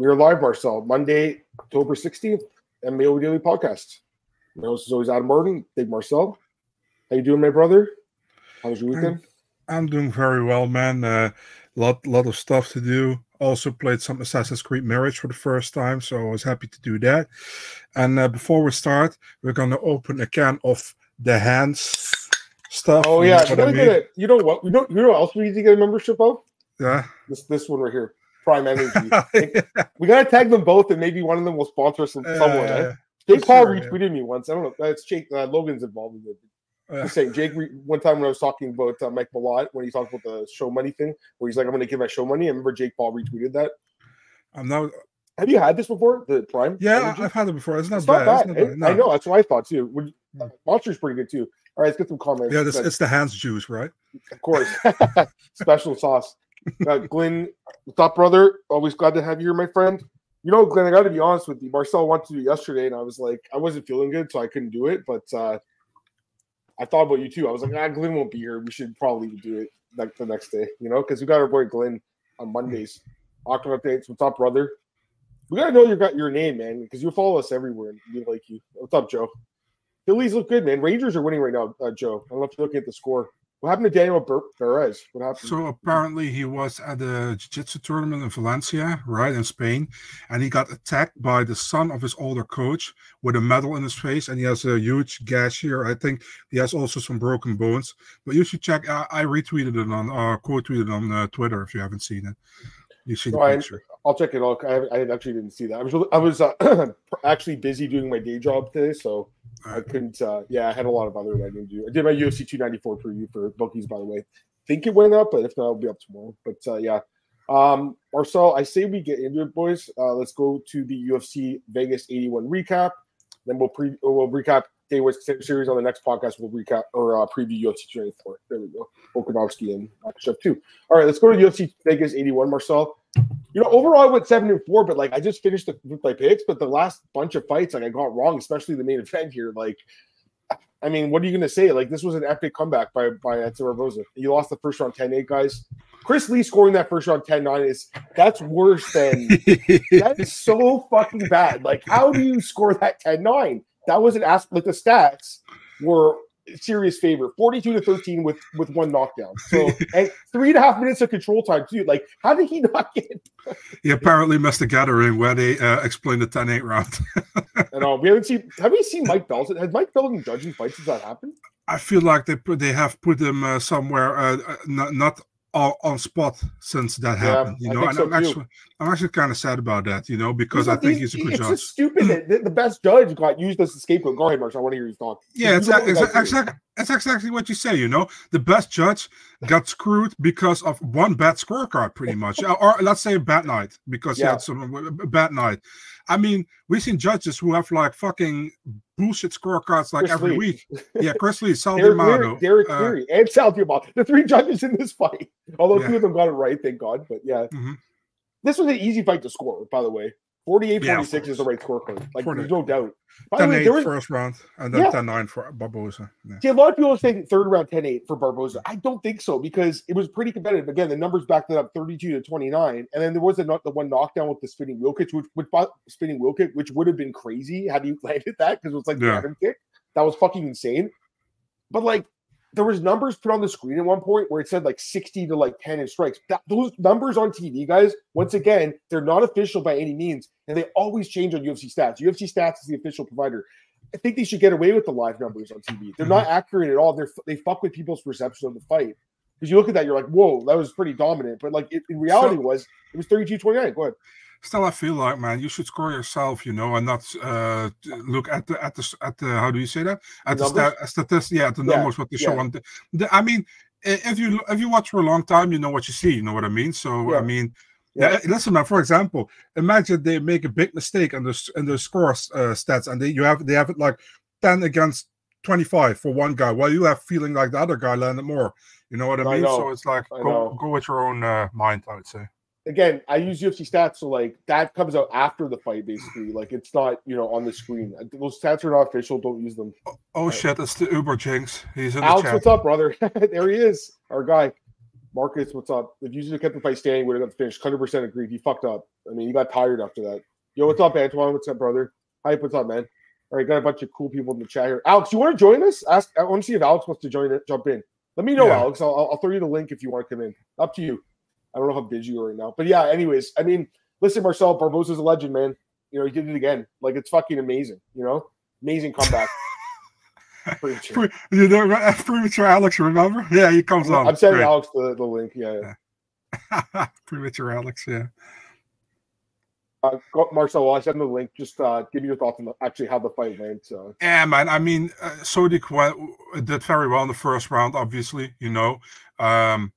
We are live, Marcel, Monday, October 16th, MMAOB Daily Podcast. My host is always Adam Martin, Big Marcel. How you doing, my brother? How was your weekend? I'm doing very well, man. Uh, lot lot of stuff to do. Also played some Assassin's Creed Mirage for the first time, so I was happy to do that. And uh, before we start, we're gonna open a can of the hands stuff. Oh you yeah, know we what I mean? get. You know what? We don't. You know what else we need to get a membership of? Yeah. This this one right here, Prime Energy. we gotta tag them both, and maybe one of them will sponsor us some. Uh, eh? Jake Paul sure, yeah. retweeted me once. I don't know. That's Jake. Uh, Logan's involved with it. Yeah. Saying, Jake. Re- one time when I was talking about uh, Mike Malott, when he talked about the show money thing, where he's like, "I'm going to give my show money." I remember Jake Paul retweeted that. I'm now. Have you had this before? The Prime? Yeah, Energy? I've had it before. It's not it's bad. not It's not bad. No. I know. That's what I thought too. Would, Hmm. Monster's pretty good too. All right, let's get some comments. Yeah, this, it's the hands juice, right? Of course. Special sauce. Uh, Glenn, up, brother? Always glad to have you here, my friend. You know, Glenn, I got to be honest with you. Marcel wanted to do yesterday, and I was like, I wasn't feeling good, so I couldn't do it. But uh, I thought about you too. I was like, ah, Glenn won't be here. We should probably do it like the next day, you know, because we got our boy Glenn on Mondays. Octo updates. What's up, brother? We gotta know you got your name, man, because you follow us everywhere. and We like you. What's up, Joe? Phillies look good, man. Rangers are winning right now, uh, Joe. I don't know if you're looking at the score. What happened to Daniel Perez? What happened? So apparently he was at the jiu-jitsu tournament in Valencia, right in Spain, and he got attacked by the son of his older coach with a medal in his face, and he has a huge gash here. I think he has also some broken bones. But you should check. I, I retweeted it on, uh, quote tweeted on uh, Twitter if you haven't seen it. You see the No, I- picture. I'll check it out. I, I actually didn't see that. I was really- I was uh, actually busy doing my day job today, so I couldn't. Uh, yeah, I had a lot of other that I didn't do. I did my UFC 294 preview for bookies, by the way. think it went up, but if not, it'll be up tomorrow. But uh, yeah, um, Marcel, I say we get into it, boys. Uh, let's go to the UFC Vegas 81 recap. Then we'll pre we'll recap day one series on the next podcast. We'll recap or uh, preview UFC 294. There we go. Volkanovski and Makhachev too. All right, let's go to UFC Vegas 81, Marcel. You know, overall I went seven and four, but like I just finished the, with my picks. But the last bunch of fights, like I got wrong, especially the main event here. Like, I mean, what are you gonna say? Like, this was an epic comeback by by Edson Barboza. You lost the first round 10-8, guys. Chris Lee scoring that first round 10-9 is that's worse than that is so fucking bad. Like, how do you score that 10-9? That wasn't asked like the stats were serious favor 42 to 13 with with one knockdown. So and three and a half minutes of control time too. Like how did he not get he apparently missed the gathering where they uh, explained the 10-8 round. and uh, we haven't seen have we seen mike belton has mike belton judging fights? Since that happened? I feel like they put they have put him uh, somewhere uh, uh, not not on, spot since that happened. You know, and so I'm actually I'm actually kind of sad about that. You know, because I think he's a good it's judge. stupid the, the best judge got used as a scapegoat go ahead Marcel i want to hear your thoughts Yeah, it's, know it's, too. exactly, it's exactly what you say. You know, the best judge got screwed because of one bad scorecard, pretty much, or, let's say a bad night because he had some a bad night. I mean, we've seen judges who have like fucking bullshit scorecards like Chris every Lee. week. Yeah, Chris Lee, Sal Derek Cleary, Derek uh, Cleary, and Sal D'Amato, the three judges in this fight. Although two of them got it right, thank God. But yeah, Mhm. this was an easy fight to score. By the way, 48 Yeah, of 46 is the right scorecard. Like, there's no doubt. By the 10 way, there was first round uh, and then Yeah. 10 9 for Barboza. Yeah. see, a lot of people are saying third round 10 8 for Barboza. I don't think so because it was pretty competitive. Again, the numbers backed it up 32 to 29. And then there was a, the one knockdown with the spinning wheel kick, which, which spinning wheel kick, which would have been crazy had he landed that because it was like the Adam kick. That was fucking insane. But like, there was numbers put on the screen at one point where it said like 60 to like 10 in strikes. That, those numbers on TV, guys, once again, they're not official by any means, and they always change on UFC stats. UFC stats is the official provider. I think they should get away with the live numbers on TV. They're not mm-hmm. accurate at all. They're they fuck with people's perception of the fight. Because you look at that, you're like, whoa, that was pretty dominant. But like it, in reality, So- was it was 32-29. Go ahead. Still, I feel like man, you should score yourself, you know, and not uh, look at the at the at the how do you say that at the, sta- statistics, yeah, the Yeah, numbers what they show yeah. on. The, the, I mean, if you if you watch for a long time, you know what you see. You know what I mean. So Yeah. I mean, Yeah. listen, man. For example, imagine they make a big mistake in the in the score uh, stats, and they you have they have it like ten against twenty five for one guy, while you have feeling like the other guy landed more. You know what I I mean? know. So it's like I go know. go with your own uh, mind. I would say. Again, I use UFC stats, so like that comes out after the fight, basically. Like it's not, you know, on the screen. Uh, those stats are not official. Don't use them. Oh, oh Right. shit! That's the Uber Jinx. He's in the Alex, chat. what's up, brother? there he is, our guy. Marcus, what's up? If you should have kept the fight standing, would have got the finish. Hundred percent agreed. He fucked up. I mean, he got tired after that. Yo, what's up, Antoine? What's up, brother? Hi, what's up, man? All right, got a bunch of cool people in the chat here. Alex, you want to join us? Ask. I want to see if Alex wants to join it. Jump in. Let me know, yeah. Alex. I'll, I'll throw you the link if you want to come in. Up to you. I don't know how busy you are right now, but yeah. Anyways, I mean, listen, Marcel Barboza's a legend, man. You know, he did it again. Like it's fucking amazing. You know, amazing comeback. Premature. You know, premature Alex, remember? Yeah, he comes on. I'm sending. Alex the, the link. Yeah. yeah. premature Alex, yeah. Uh, Marcel, I send the link. Just uh, give me your thoughts on actually how the fight went. So. Yeah, man. I mean, uh, Sodiq did very well in the first round. Obviously, you know, um,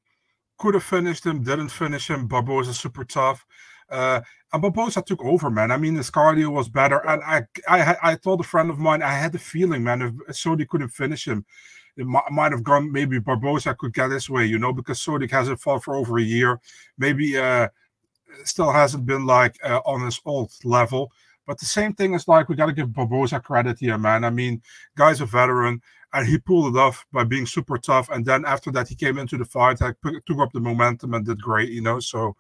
could have finished him, didn't finish him. Barboza super tough. Uh, and Barboza took over, man. I mean, his cardio was better, and I, I, I told a friend of mine, I had the feeling, man, if Sodiq couldn't finish him, it might, have gone. Maybe Barboza could get his way, you know, because Sodiq hasn't fought for over a year. Maybe uh, still hasn't been like uh, on his old level. But the same thing is like we got to give Barboza credit here, man. I mean, guy's a veteran and he pulled it off by being super tough. And then after that, he came into the fight, I took up the momentum and did great, you know. So,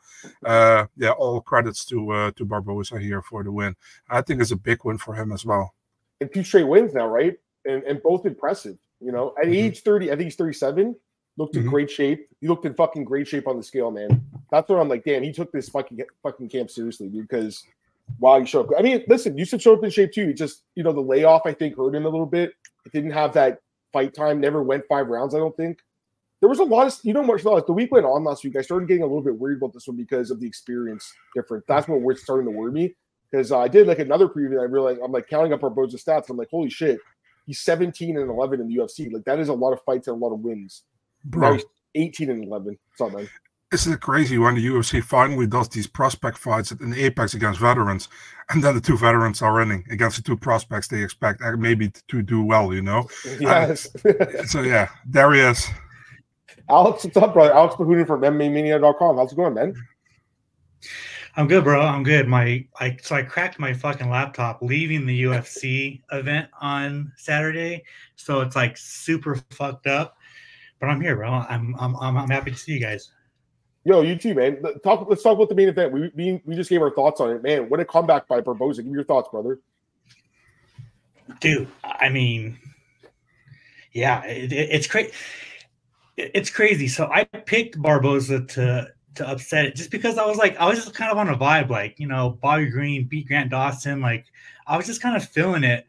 uh, yeah, all credits to uh, to Barboza here for the win. I think it's a big win for him as well. And two straight wins now, right? And, and both impressive. You know, at mm-hmm. age 30, I think he's 37, looked in mm-hmm. great shape. He looked in fucking great shape on the scale, man. That's what I'm like, damn, he took this fucking fucking camp seriously, dude, because wow, you showed up. I mean, listen, you should show up in shape too. Just, you know, the layoff I think hurt him a little bit. It didn't have that fight time. Never went five rounds. I don't think. There was a lot of, you know, as the week went on last week, I started getting a little bit worried about this one because of the experience difference. That's what we're starting to worry me because uh, I did like another preview. And I realized I'm like counting up our Barboza stats. I'm like, holy shit, he's 17 and 11 in the UFC. Like that is a lot of fights and a lot of wins. Bro. 18 and 11. What's up, man? Isn't it crazy when the UFC finally does these prospect fights in the Apex against veterans, and then the two veterans are running against the two prospects they expect uh, maybe to do well, you know? Yes. so yeah, there he is. Alex, what's up, brother? Alex Behunin from MMAmania.com. How's it going, man? I'm good, bro. I'm good. My I so I cracked my fucking laptop leaving the UFC event on Saturday, so it's like super fucked up. But I'm here, bro. I'm I'm I'm, I'm happy to see you guys. Yo, you too, man. Talk. Let's talk about the main event. We we, we just gave our thoughts on it, man. What a comeback by Barboza. Give me your thoughts, brother. Dude, I mean, yeah, it, it, it's crazy. It's crazy. So I picked Barboza to to upset it just because I was like, I was just kind of on a vibe, like you know, Bobby Green beat Grant Dawson. Like I was just kind of feeling it.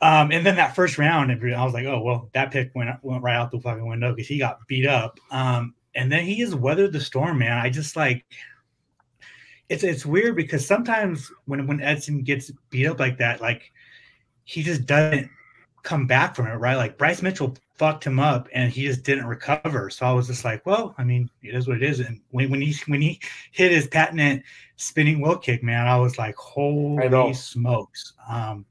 Um, and then that first round, I was like, oh well, that pick went went right out the fucking window because he got beat up. Um, and then he has weathered the storm, man. I just like it's it's weird because sometimes when when Edson gets beat up like that, like he just doesn't come back from it, right? Like Bryce Mitchell fucked him up and he just didn't recover. So I was just like, well, I mean, it is what it is. And when, when he when he hit his patented spinning wheel kick, man, I was like, holy smokes. Um,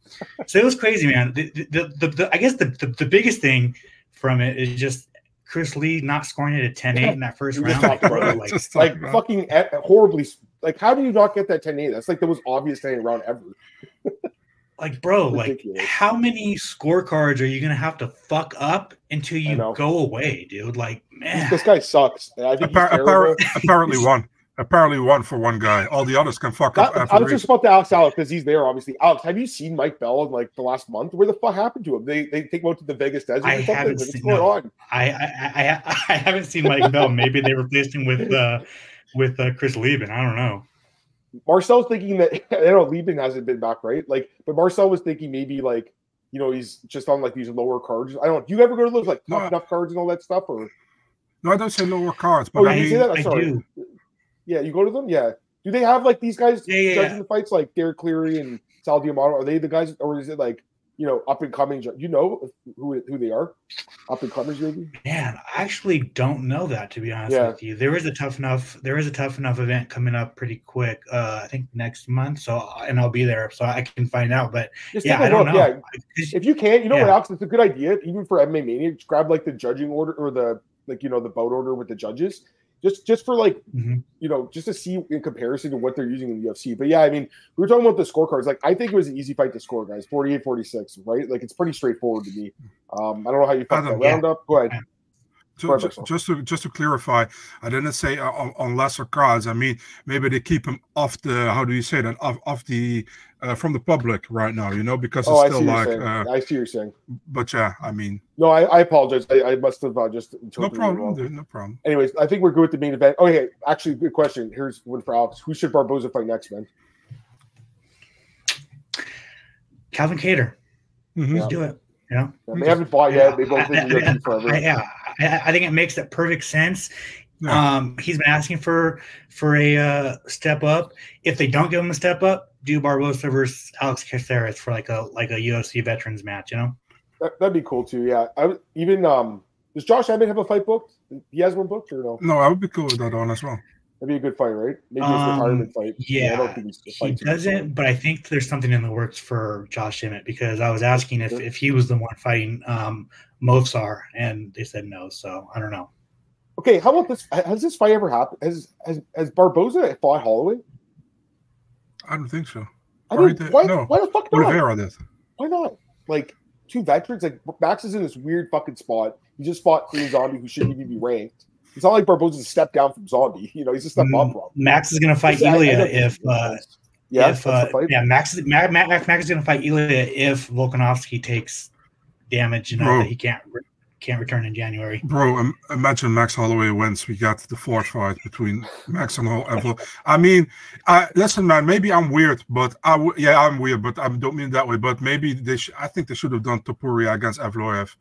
so it was crazy, man. The, the, the, the I guess the, the, the biggest thing from it is just Chris Lee not scoring it at 10 8 in that first round. Like, bro, like, like fucking eh, horribly. Like, how do you not get that 10 8? That's like the most obvious 10 round ever. like, bro, like, how many scorecards are you going to have to fuck up until you go away, dude? Like, man. This guy sucks. I think Appar- apparently one. Apparently one for one guy. All the others can fuck that, up. I was just about to ask Alex because he's there, obviously. Alex, have you seen Mike Bell in like the last month? Where the fuck happened to him? They they take him out to the Vegas desert. I haven't What's seen, going no, on? I, I, I I haven't seen Mike Bell. Maybe they replaced him with uh with uh, Chris Leben. I don't know. Marcel's thinking that I know Leben hasn't been back, right? Like, but Marcel was thinking maybe like you know he's just on like these lower cards. I don't. know. Do you ever go to those like tough no, enough cards and all that stuff, or? No, I don't say lower cards, but oh, I, mean, I do. Yeah, you go to them. Yeah. Do they have like these guys yeah, yeah, judging yeah. the fights, like Derek Cleary and Sal D'Amato? Are they the guys, or is it like you know up and coming? You know who who they are? Up and comers, maybe. Man, I actually don't know that to be honest with you. There is a tough enough. There is a tough enough event coming up pretty quick. Uh, I think next month. So and I'll be there, so I can find out. But Just yeah, I don't know. Yeah. If you can, you know what, Alex? It's a good idea, even for MMA Mania. Grab like the judging order or the like you know the bout order with the judges just just for like mm-hmm. you know just to see in comparison to what they're using in the UFC. But yeah, I mean, we were talking about the scorecards. Like I think it was an easy fight to score, guys. 48-46, right? Like it's pretty straightforward to me. Um, I don't know how you fucked that yeah. round up. Go ahead. So, just, just to just to clarify, I didn't say uh, on, on, lesser cards. I mean, maybe they keep him off the how do you say that off, off the uh, from the public right now, you know, because it's oh, still like. Uh, I see you're saying. But yeah, I mean. No, I, I apologize. I, I must have uh, just. No problem, dude. No problem. Anyways, I think we're good with the main event. Oh, yeah. Actually, good question. Here's one for Alex. Who should Barboza fight next, man? Calvin Kattar. Mm-hmm. Let's do it. Yeah. yeah. They haven't fought yet. They both been in forever. Yeah. I, think it makes that perfect sense. Yeah. Um, he's been asking for for a uh, step up. If they don't give him a step up, do Barboza versus Alex Caceres for like a like a UFC veterans match. You know, that, would be cool too. Yeah, I even um, does Josh Emmett have a fight booked? He has one booked or no? No, I would be cool with that on as well. That'd be a good fight, right? Maybe um, a retirement fight. Yeah, yeah he doesn't, but I think there's something in the works for Josh Emmett because I was asking if, if he was the one fighting um, Movsar, and they said no. So I don't know. Okay, how about this? Has this fight ever happened? Has has, has Barboza fought Holloway? I don't think so. I mean, why, no. why the fuck not? Oliveira did. Why not? Like two veterans. Like Max is in this weird fucking spot. He just fought Korean Zombie, who shouldn't even be ranked. It's not like Barboza's a step down from Zombie. You know, he's just a step up. Bro. Max is going to fight Ilia if. Uh, yeah, if, uh, yeah, Max, Max, Max, Max is going to fight Ilia if Volkanovski takes damage. You know bro, that he can't can't return in January. Bro, um, imagine Max Holloway wins. We got the fourth fight between Max and Holloway. I mean, I, listen, man. Maybe I'm weird, but I w- yeah, I'm weird, but I don't mean that way. But maybe they. Sh- I think they should have done Topuria against Evloev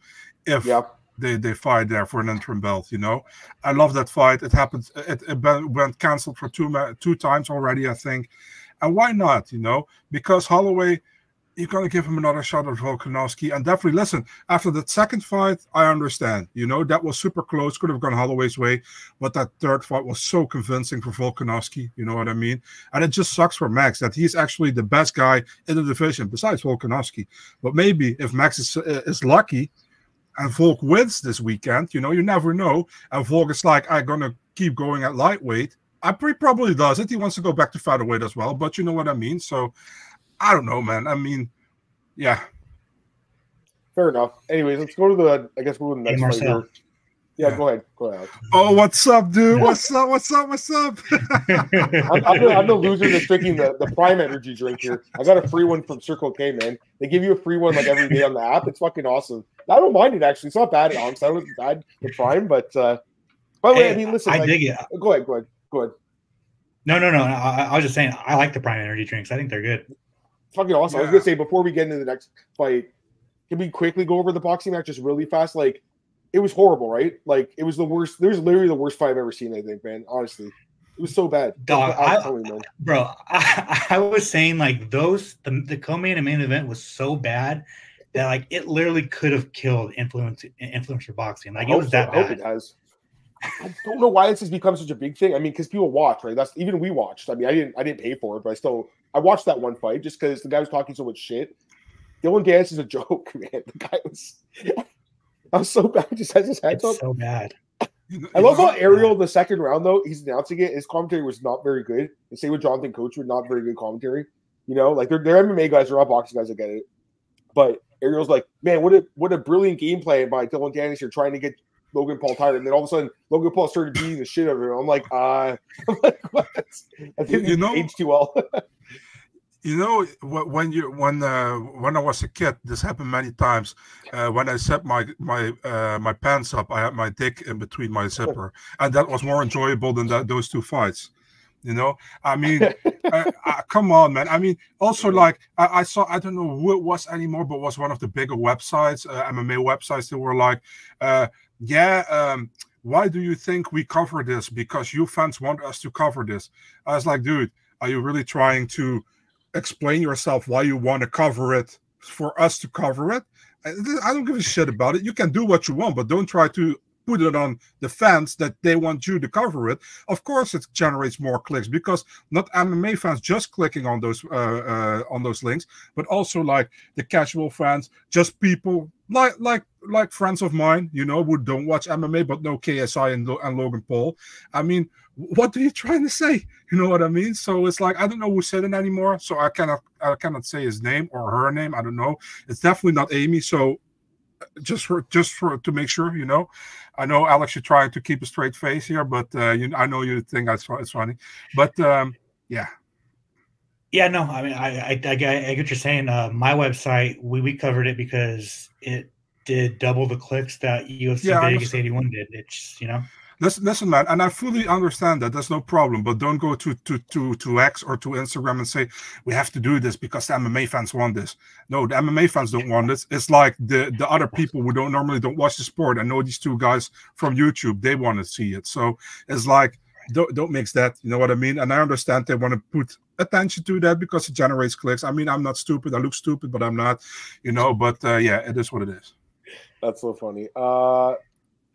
if they they fight there for an interim belt. You know, I love that fight. It happened. It, it went canceled for two two times already, I think. And why not? You know, because Holloway you're to give him another shot at Volkanovski. And definitely listen, after that second fight, I understand. You know, that was super close, could have gone Holloway's way. But that third fight was so convincing for Volkanovski. You know what I mean? And it just sucks for Max that he's actually the best guy in the division besides Volkanovski. But maybe if Max is, is lucky and Volk wins this weekend, you know, you never know. And Volk is like, I'm going to keep going at lightweight. Uh, I probably does it. He wants to go back to featherweight as well, but you know what I mean. So I don't know, man. I mean, yeah. Fair enough. Anyways, let's go to the. I guess we'll go to the next one. Yeah, yeah, go ahead. Go ahead. Oh, what's up, dude? What's up? What's up? What's up? I'm, I'm, the, I'm, the, loser that's drinking the, the Prime Energy drink here. I got a free one from Circle K, man. They give you a free one like every day on the app. It's fucking awesome. I don't mind it actually. It's not bad, Alex. I don't bad the Prime, but uh, by the way, I mean, listen. I like, dig it. Go ahead. Go ahead. Go ahead. No, no, no. I, I was just saying I like the Prime Energy drinks. I think they're good fucking awesome. Yeah. I was gonna say before we get into the next fight, can we quickly go over the boxing match just really fast? Like, it was horrible, right? Like, it was the worst. There was literally the worst fight I've ever seen. I think, man. Honestly, it was so bad. Dog, I, you, bro, I, I, was saying like those the, the co-main and main event was so bad that like it literally could have killed influence influencer boxing. Like it was so. that bad. it has. I don't know why this has become such a big thing. I mean, because people watch, right? That's even we watched. I mean, I didn't, I didn't pay for it, but I still, I watched that one fight just because the guy was talking so much shit. Dillon Danis is a joke, man. The guy was, I was so bad. Just has his head up. So bad. I love how Ariel the second round though he's announcing it. His commentary was not very good. And same with Jonathan Coachman, not very good commentary. You know, like they're, they're MMA guys, they're not boxing guys. I get it, but Ariel's like, man, what a what a brilliant game plan by Dillon Danis here, trying to get Logan Paul tired, and then all of a sudden Logan Paul started beating the shit out of him. I'm like, uh, I'm like, what? I think you know, age too well. you know, when you when uh, when I was a kid, this happened many times. Uh, when I set my my uh, my pants up, I had my dick in between my zipper, and that was more enjoyable than that those two fights. You know, I mean, uh, uh, come on, man. I mean, also like I, I, saw, I don't know who it was anymore, but was one of the bigger websites, uh, MMA websites. They were like, uh, yeah, um, why do you think we cover this? Because you fans want us to cover this. I was like, dude, are you really trying to explain yourself why you want to cover it for us to cover it? I don't give a shit about it. You can do what you want, but don't try to put it on the fans that they want you to cover it. Of course, it generates more clicks because not MMA fans just clicking on those uh, uh, on those links, but also like the casual fans, just people like like like friends of mine, you know, who don't watch MMA but know KSI and, and Logan Paul. I mean, what are you trying to say? You know what I mean? So it's like I don't know who said it anymore, so I cannot I cannot say his name or her name. I don't know. It's definitely not Amy. So just for just for to make sure, you know. I know Alex, you're trying to keep a straight face here, but uh, you, I know you think that's it's funny, but um, yeah. Yeah, no, I mean, I I, I, I get what you're saying. Uh, my website, we we covered it because it did double the clicks that UFC yeah, Vegas 81 did. It's you know. Listen, listen, man, and I fully understand that. That's no problem. But don't go to to to to X or to Instagram and say we have to do this because the MMA fans want this. No, the MMA fans don't want this. It's like the the other people who don't normally don't watch the sport. I know these two guys from YouTube. They want to see it. So it's like don't don't mix that. You know what I mean? And I understand they want to put attention to that because it generates clicks. I mean, I'm not stupid. I look stupid, but I'm not. You know. But uh, yeah, it is what it is. That's so funny. Uh,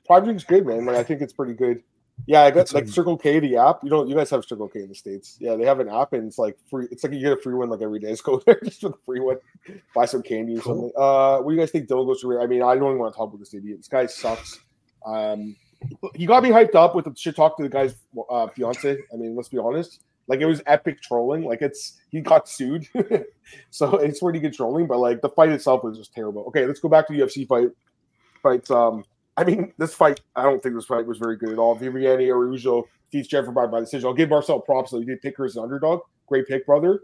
Drink's good, man. Like I think it's pretty good. Yeah, I got like Circle K, the app. You know, you guys have Circle K in the states. Yeah, they have an app, and it's like free. It's like you get a free one like every day. Just go there just for the free one, buy some candy or something. Uh, what do you guys think? Dylan goes to? I mean, I don't even want to talk about this idiot. This guy sucks. Um, he got me hyped up with the shit talk to the guy's uh, fiance. I mean, let's be honest. Like it was epic trolling. Like it's he got sued, so it's pretty good trolling. But like the fight itself was just terrible. Okay, let's go back to the UFC fight. Fights. Um, I mean, this fight, I don't think this fight was very good at all. Viviane Araujo defeats Jennifer by, by decision. I'll give Marcel props though. He did pick her as an underdog. Great pick, brother.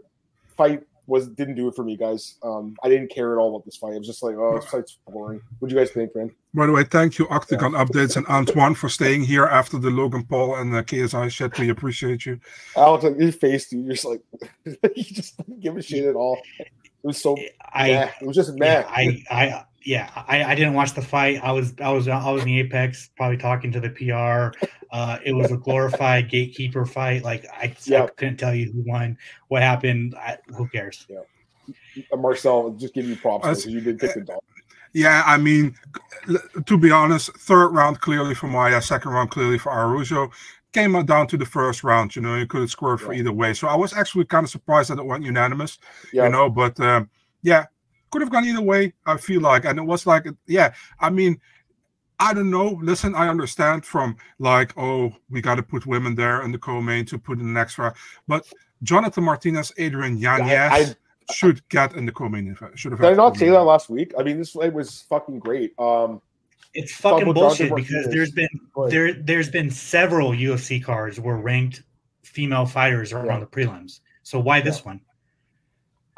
Fight was didn't do it for me, guys. Um, I didn't care at all about this fight. I was just like, oh, this fight's boring. What do you guys think, man? By the way, thank you, Octagon yeah. Updates and Antoine for staying here after the Logan Paul and the KSI shit. We appreciate you. Alex, your face, dude, you're just like, you just didn't give a shit at all. It was so, I, meh. it was just mad. Yeah, I, I, yeah, I, I didn't watch the fight. I was I was I was in the apex, probably talking to the PR. Uh, it was a glorified gatekeeper fight. Like I, I couldn't tell you who won, what happened. I, who cares? Yeah, uh, Marcel, just give you props because you did pick the dog. Yeah, I mean, to be honest, third round clearly for Maia, second round clearly for Araujo. Came down to the first round, you know, you could have scored for yeah. either way. So I was actually kind of surprised that it went unanimous, yeah. you know, but um, yeah, could have gone either way. I feel like, and it was like, yeah. I mean, I don't know. Listen, I understand from like, oh, we got to put women there in the co-main to put in the next round, but Jonathan Martinez, Adrian Yanez. Yeah, should get in the co-main. Should have. Did I not say that last week? I mean, this fight was fucking great. Um, it's fucking bullshit because there's been there there's been several UFC cards where ranked female fighters are yeah. on the prelims. So why yeah. this one?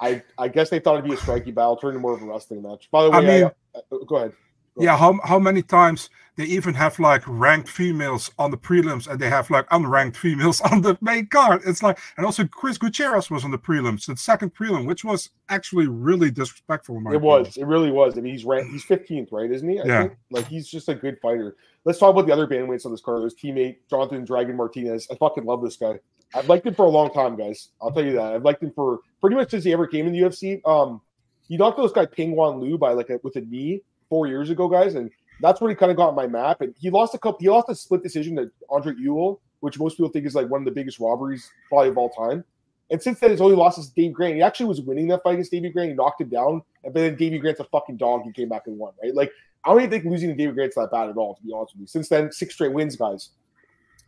I I guess they thought it'd be a striking battle, turned into more of a wrestling match. By the way, I mean, uh, I, I, go ahead. Yeah, how how many times they even have like ranked females on the prelims and they have like unranked females on the main card. It's like and also Chris Gutierrez was on the prelims, the second prelim, which was actually really disrespectful. it opinion. was, it really was. I mean, he's ranked, he's 15th, right? Isn't he? I yeah. Think? Like he's just a good fighter. Let's talk about the other bandmates on this card. There's teammate Jonathan Dragon Martinez. I fucking love this guy. I've liked him for a long time, guys. I'll tell you that. I've liked him for pretty much since he ever came in the UFC. Um, he knocked this guy Pingyuan Liu by like a, with a knee four years ago, guys, and that's where he kind of got my map. And he lost a couple. He lost a split decision to Andre Ewell, which most people think is like one of the biggest robberies probably of all time. And since then, he's only lost to Dave Grant. He actually was winning that fight against Davey Grant. He knocked him down, but then Davey Grant's a fucking dog. He came back and won, right? Like I don't even think losing to David Grant's that bad at all, to be honest with you. Since then, six straight wins, guys.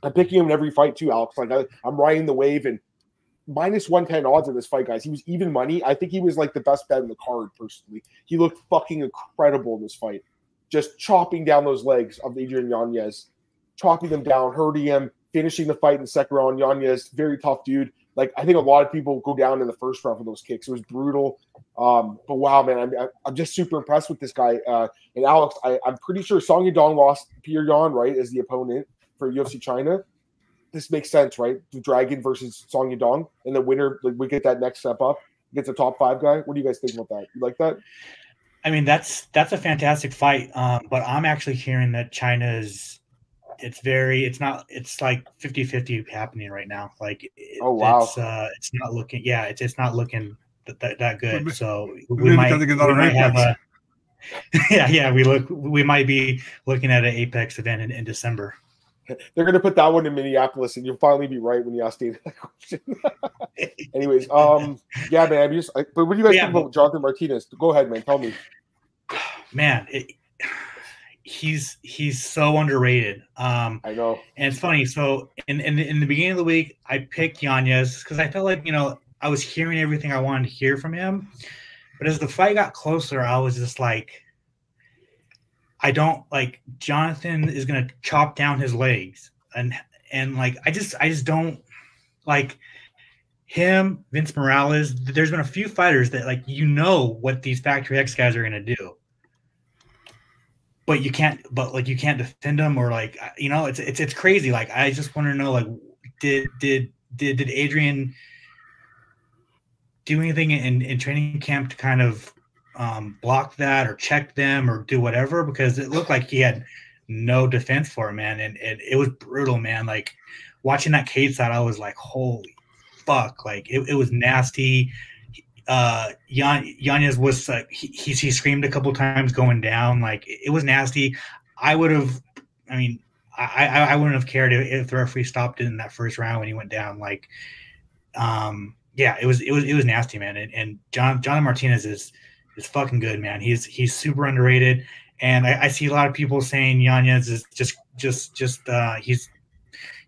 I'm picking him in every fight too, Alex. Like I, am riding the wave and minus 110 odds in this fight, guys. He was even money. I think he was like the best bet in the card, personally. He looked fucking incredible in this fight. Just chopping down those legs of Adrian Yanez, chopping them down, hurting him, finishing the fight in the second round. Yanez, very tough dude. Like I think a lot of people go down in the first round for those kicks. It was brutal. Um, but wow, man, I'm, I'm just super impressed with this guy. Uh, and Alex, I, am pretty sure Song Yadong lost Petr Yan, right, as the opponent for UFC China. This makes sense, right? The Dragon versus Song Yadong, and the winner, like, we get that next step up, gets a top five guy. What do you guys think about that? You like that? I mean, that's that's a fantastic fight. Um, but I'm actually hearing that China's it's very it's not it's like 50 50 happening right now like oh wow it's uh it's not looking yeah it's, it's not looking that, that, that good so we, we might, we might have a yeah yeah we look we might be looking at an apex event in, in december they're going to put that one in Minneapolis, and you'll finally be right when you ask Dana that question. Anyways, um, yeah, man. Just, I, but what do you guys yeah, think about Jonathan Martinez? Go ahead, man. Tell me. Man, it, he's he's so underrated. Um, I know. And it's funny. So in in, in the beginning of the week, I picked Yanez because I felt like you know I was hearing everything I wanted to hear from him. But as the fight got closer, I was just like, I don't like Jonathan is gonna chop down his legs and and like I just I just don't like him, Vince Morales. There's been a few fighters that like you know what these Factory X guys are gonna do, but you can't. But like you can't defend them or like you know it's it's it's crazy. Like I just want to know like did did did did Adrian do anything in in training camp to kind of um, block that or check them or do whatever because it looked like he had no defense for him, man, and, and it was brutal, man. Like watching that cage side, I was like, holy fuck, like it, it was nasty. Uh, Yan, Yanez was like he, he he screamed a couple times going down, like it, was nasty. I would have, I mean, I, I, I wouldn't have cared if, if the referee stopped it in that first round when he went down. Like, um, yeah, it was it was it was nasty, man. And, and John John Martinez is is fucking good, man. He's he's super underrated, and I, I see a lot of people saying Yanez is just just just uh, he's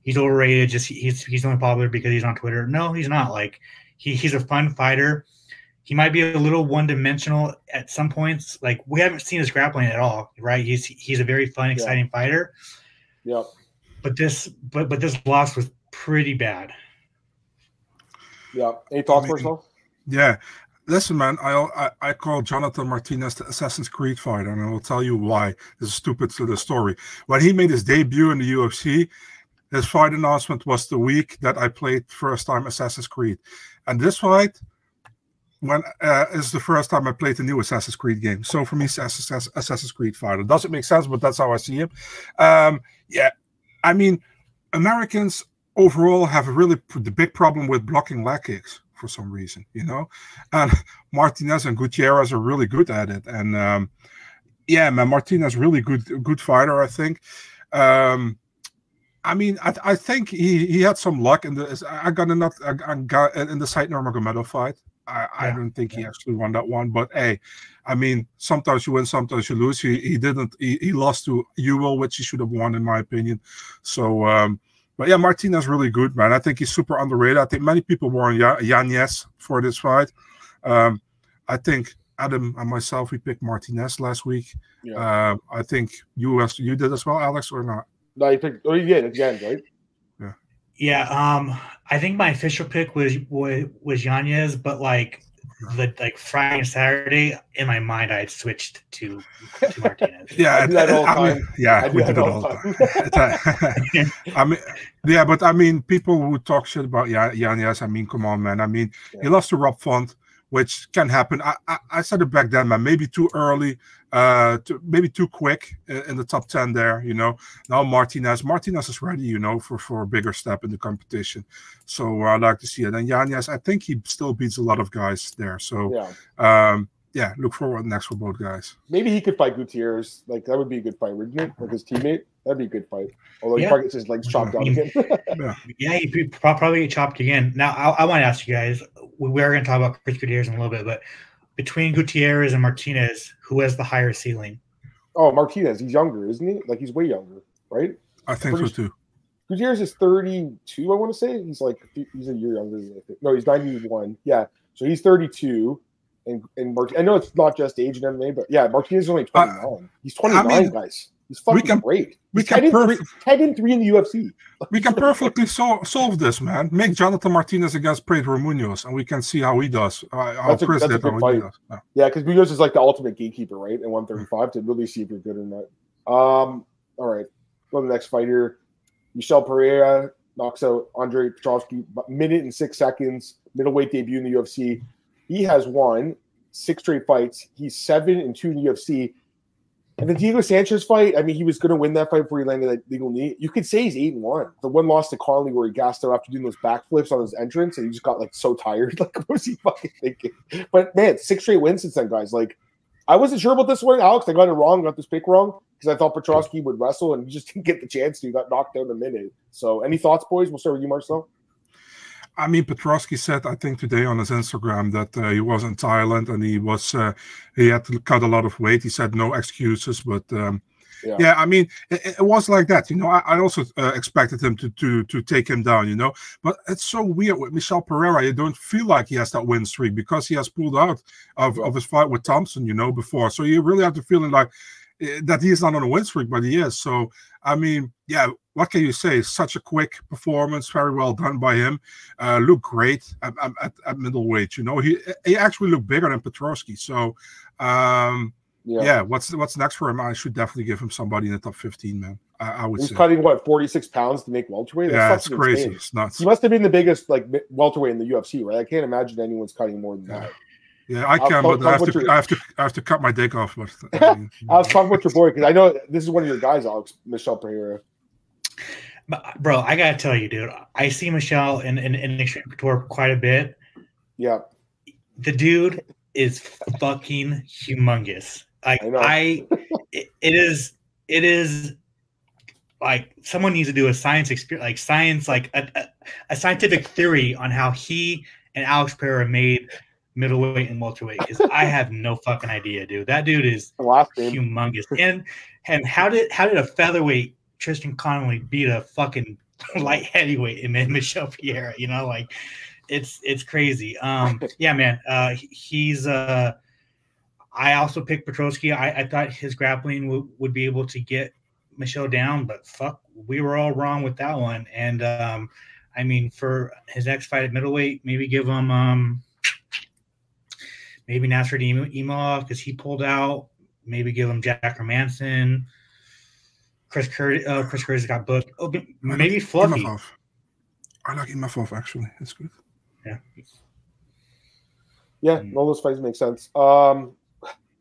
he's overrated. Just he's he's only popular because he's on Twitter. No, he's not. Like he, he's a fun fighter. He might be a little one dimensional at some points. Like we haven't seen his grappling at all, right? He's he's a very fun, exciting yeah. fighter. Yep. But this but but this loss was pretty bad. Yeah. Any thoughts, I mean, Yeah, listen, man, I, I, I call Jonathan Martinez the Assassin's Creed fighter, and I will tell you why. This is stupid to the story. When he made his debut in the UFC, his fight announcement was the week that I played first time Assassin's Creed, and this fight when uh, is the first time I played the new Assassin's Creed game. So for me, Assassin's Creed fighter doesn't make sense, but that's how I see him. Um, yeah, I mean, Americans overall have a really the big problem with blocking leg kicks for some reason, you know. And Martinez and Gutierrez are really good at it. And um, yeah, man, Martinez really good good fighter, I think. Um, I mean, I, I think he, he had some luck in the. I got enough. I, I got in the Said Nurmagomedov fight. I, yeah, I don't think yeah. he actually won that one, but hey, I mean, sometimes you win, sometimes you lose. He he didn't. He, he lost to Ewell, which he should have won, in my opinion. So um, but yeah, Martinez is really good, man. I think he's super underrated. I think many people were on Yanez for this fight. Um, I think Adam and myself we picked Martinez last week. Yeah. Uh, I think you as you did as well, Alex, or not? No, you picked. Oh, you did again, right? Yeah. Yeah. Um, I think my official pick was was, was Yanez, but like the like Friday and Saturday in my mind, I had switched to, to Martinez. yeah, I do that all I mean, yeah, we did it all the time. I mean, yeah, but I mean, people who talk shit about yeah, Yanez, I mean, come on, man. I mean, yeah. he lost to Rob Font which can happen. I, I, I, said it back then, man. Maybe too early, uh, to, maybe too quick in, in, the top ten there. You know, now Martinez, Martinez is ready. You know, for for a bigger step in the competition. So uh, I'd like to see it. And Yanez, I think he still beats a lot of guys there. So yeah. Um, yeah, look forward next for both guys. Maybe he could fight Gutierrez. Like that would be a good fight, wouldn't it? Like his teammate. That'd be a good fight. Although yeah. he probably gets his legs chopped off again. yeah. yeah, he probably get chopped again. Now, I, I want to ask you guys. We are going to talk about Chris Gutierrez in a little bit, but between Gutierrez and Martinez, who has the higher ceiling? Oh, Martinez. He's younger, isn't he? Like he's way younger, right? I think so too. Gutierrez is 32. I want to say he's like he's a year younger. Than I think. No, he's 91. Yeah, so he's 32 and and Mart- I know it's not just age and MMA, but yeah, Martinez is only 29. Uh, he's 29, I mean, guys. He's fucking we can, great. We can 10, perf- three, 10 and 3 in the UFC. we can perfectly so- solve this, man. Make Jonathan Martinez against Pedro Munoz, and we can see how he does. Uh, how that's Chris a, that's a good fight. Yeah, because yeah, Munoz is like the ultimate gatekeeper, right? At 135 to really see if you're good or not. Um, all right. Go to the next fighter. Michel Pereira knocks out Andre Petroski, minute and six seconds, middleweight debut in the UFC. He has won six straight fights. He's seven and two in the UFC. And the Diego Sanchez fight, I mean, he was going to win that fight before he landed that legal knee. You could say he's eight and one. The one loss to Conley where he gassed out after doing those backflips on his entrance, and he just got like so tired. Like, what was he fucking thinking? But man, six straight wins since then, guys. Like, I wasn't sure about this one, Alex. I got it wrong, got this pick wrong because I thought Petroski would wrestle, and he just didn't get the chance to. He got knocked in a minute. So, any thoughts, boys? We'll start with you, Marcel. I mean, Petroski said, I think today on his Instagram that uh, he was in Thailand and he was uh, he had to cut a lot of weight. He said no excuses, but um, yeah. yeah. I mean, it, it, was like that. You know, I, I also uh, expected him to to to take him down. You know, but it's so weird with Michel Pereira. You don't feel like he has that win streak because he has pulled out of, of his fight with Thompson. You know, before, so you really have the feeling like that he is not on a win streak, but he is. So I mean, yeah, what can you say? Such a quick performance, very well done by him. Uh, looked great at, at, at middleweight. You know, he he actually looked bigger than Petroski. So, um, yeah. yeah. what's what's next for him? I should definitely give him somebody in the top fifteen, man. I, I would. He's say. cutting what forty six pounds to make welterweight. That's yeah, it's crazy. Insane. It's nuts. He must have been the biggest like welterweight in the UFC, right? I can't imagine anyone's cutting more than that. Yeah, I can, but I have, to, your... I have to. I have to cut my dick off. But I, mean, I was talking with your boy because I know this is one of your guys, Alex Michel Pereira. Bro, I gotta tell you, dude. I see Michel in in, in Extreme Couture quite a bit. Yeah, the dude is fucking humongous. Like I, I it is it is like someone needs to do a science experience, like science, like a, a, a, scientific theory on how he and Alex Pereira made middleweight and welterweight because I have no fucking idea, dude. That dude is humongous. And and how did how did a featherweight Tristan Connelly beat a fucking light heavyweight and then Michel Pereira? You know, like it's it's crazy. Um, yeah, man. Uh, he's uh, I also picked Petroski. I, I thought his grappling w- would be able to get Michel down, but fuck, we were all wrong with that one. And um, I mean, for his next fight at middleweight, maybe give him um maybe Nasser Imavov because he pulled out. Maybe give him Jack Hermansson. Chris Curtis, uh, Chris Curtis got booked. Oh, maybe like Fluffy. Imavov. I like Imavov actually. It's good. Yeah. Yeah, mm. all those fights make sense. Um,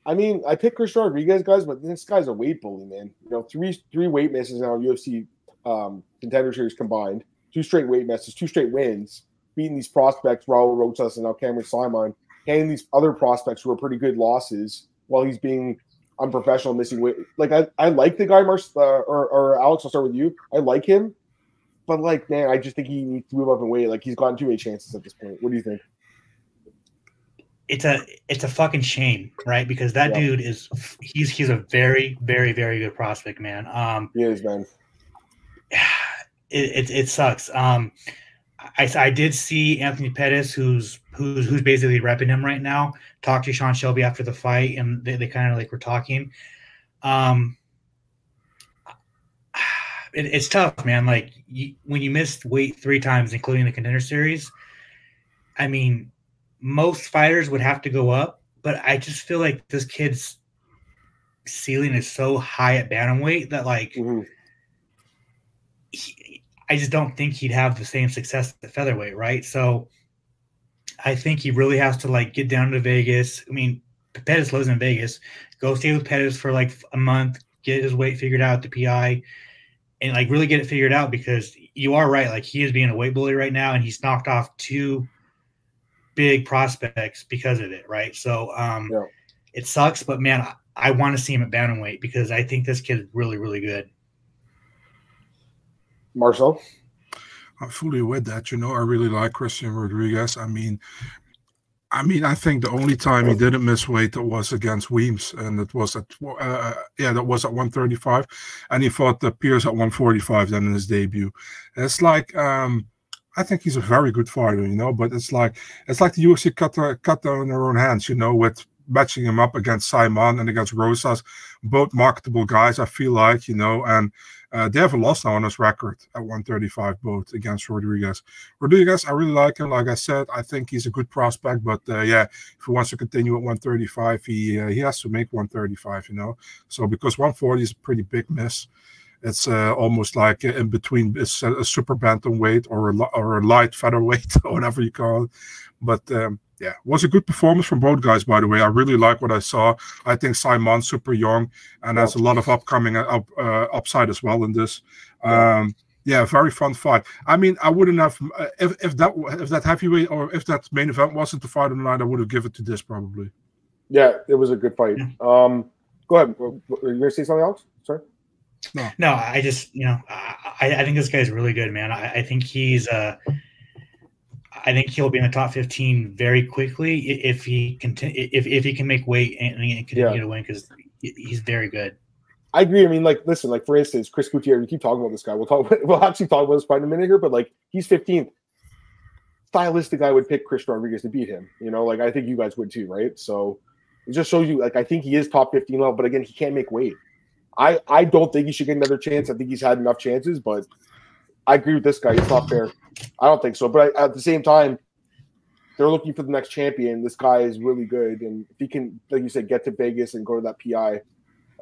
I mean, I picked Chris Rodriguez, guys, but this guy's a weight bully, man. You know, three three weight misses now UFC um, contender series combined, two straight weight misses, two straight wins, beating these prospects, Raul Rosas and now Cameron Saaiman and these other prospects who are pretty good losses while he's being unprofessional, missing weight. Like I, I like the guy, Mars uh, or, or Alex. I'll start with you. I like him, but like man, I just think he needs to move up and weight. Like he's gotten too many chances at this point. What do you think? It's a it's a fucking shame, right? Because that yeah. dude is he's he's a very very very good prospect, man. Um, he is, man. It, it, it sucks. Um, I, I did see Anthony Pettis, who's who's who's basically repping him right now, talk to Sean Shelby after the fight, and they, they kind of like were talking. Um, it, it's tough, man. Like you, when you missed weight three times, including the contender series, I mean, most fighters would have to go up, but I just feel like this kid's ceiling is so high at bantamweight that like. Mm-hmm. I just don't think he'd have the same success at the featherweight, right? So I think he really has to like get down to Vegas. I mean, Pettis lives in Vegas. Go stay with Pettis for like a month, get his weight figured out, the PI, and like really get it figured out because you are right. Like he is being a weight bully right now, and he's knocked off two big prospects because of it, right? So um, yeah. it sucks, but man, I, I want to see him at bantamweight because I think this kid is really, really good. Marcel? I'm fully with that. You know, I really like Christian Rodriguez. I mean, I mean, I think the only time he didn't miss weight was against Weems, and it was at uh, yeah, that was at 135, and he fought the Pearce at 145 then in his debut. It's like um, I think he's a very good fighter, you know, but it's like it's like the UFC cut uh, cut down their own hands, you know, with matching him up against Saaiman and against Rosas, both marketable guys. I feel like you know, and uh, they have a loss now on his record at 135 both against Rodriguez. Rodriguez, I really like him. Like I said, I think he's a good prospect. But uh, yeah, if he wants to continue at 135, he uh, he has to make 135. You know, so because 140 is a pretty big miss. It's uh, almost like in between it's a, a super bantamweight or a, or a light featherweight or whatever you call it. But um, yeah, was a good performance from both guys. By the way, I really like what I saw. I think Saaiman super young and has a lot of upcoming uh, up uh, upside as well in this. Um, yeah, very fun fight. I mean, I wouldn't have uh, if if that if that heavyweight or if that main event wasn't the fight on the line, I would have given it to this probably. Yeah, it was a good fight. Um, go ahead. You gonna say something else? Sorry. No, no. I just you know I, I think this guy's really good, man. I, I think he's uh I think he'll be in the top 15 very quickly if he can if, if he can make weight and, and continue yeah. to win because he's very good. I agree. I mean, like, listen, like for instance, Chris Gutierrez. We keep talking about this guy. We'll talk. We'll actually talk about this fight in a minute here. But like, he's 15th. Stylistic, I would pick Chris Rodriguez to beat him. You know, like I think you guys would too, right? So it just shows you, like, I think he is top 15 level. But again, he can't make weight. I I don't think he should get another chance. I think he's had enough chances, but I agree with this guy. It's not fair. I don't think so. But I, at the same time, they're looking for the next champion. This guy is really good, and if he can, like you said, get to Vegas and go to that PI,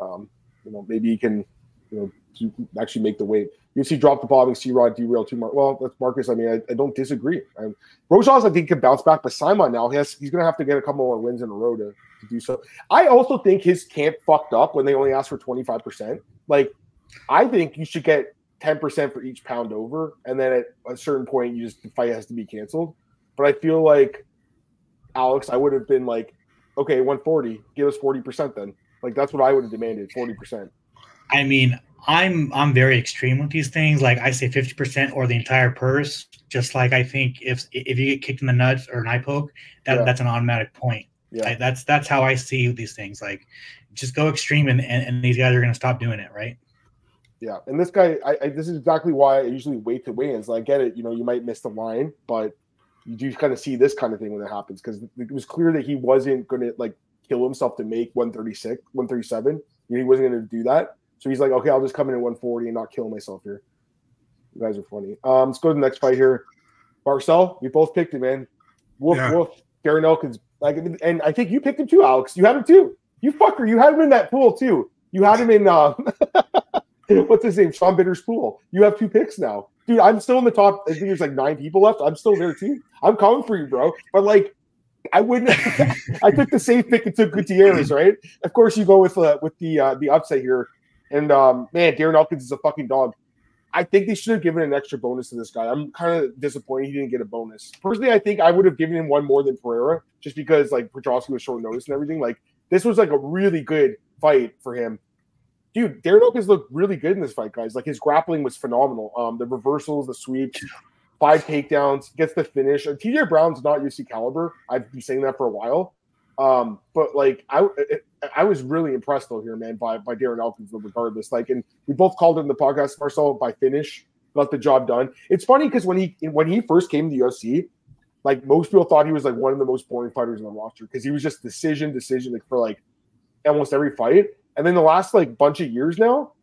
um, you know, maybe he can, you know, actually make the weight. You see, drop the and C Rod derail too much. Well, that's Marcus. I mean, I, I don't disagree. And Rosas, I think, can bounce back, but Saaiman now he has he's going to have to get a couple more wins in a row to, to do so. I also think his camp fucked up when they only asked for twenty five percent. Like, I think you should get ten percent for each pound over, and then at a certain point, you just the fight has to be canceled. But I feel like Alex, I would have been like, okay, 140, give us 40% then. Like that's what I would have demanded, 40%. I mean, I'm I'm very extreme with these things. Like I say 50% or the entire purse. Just like I think if if you get kicked in the nuts or an eye poke, that, yeah. that's an automatic point. Yeah. I, that's that's how I see these things. Like just go extreme and, and, and these guys are gonna stop doing it, right? Yeah, and this guy, I, I, this is exactly why I usually wait to weigh-ins. Like, I get it, you know, you might miss the line, but you do kind of see this kind of thing when it happens because it was clear that he wasn't going to like kill himself to make 136, 137. he wasn't going to do that. So he's like, okay, I'll just come in at 140 and not kill myself here. You guys are funny. Um, let's go to the next fight here. Marcel, we both picked him, man. Wolf, yeah. Wolf, Darren Elkins. Like, and I think you picked him too, Alex. You had him too. You fucker, you had him in that pool too. You had him in uh, what's his name? Sean Bitter's pool. You have two picks now dude, I'm still in the top. I think there's like nine people left. I'm still there too. I'm coming for you, bro. But like, I wouldn't. I took the safe pick and took Gutierrez, right? Of course, you go with uh, with the uh, the upset here. And um, man, Darren Elkins is a fucking dog. I think they should have given an extra bonus to this guy. I'm kind of disappointed he didn't get a bonus. Personally, I think I would have given him one more than Pereira, just because like Petroski was short notice and everything. Like this was like a really good fight for him dude, Darren Elkins looked really good in this fight, guys. Like his grappling was phenomenal. Um, the reversals, the sweeps, five takedowns, gets the finish. Uh, TJ Brown's not UFC caliber. I've been saying that for a while. Um, but like I, it, I was really impressed though here, man, by by Darren Elkins. Regardless, like, and we both called it in the podcast, Marcel, by finish, got the job done. It's funny because when he when he first came to the UFC, like most people thought he was like one of the most boring fighters in the roster because he was just decision, decision like, for like almost every fight. And then the last like bunch of years now,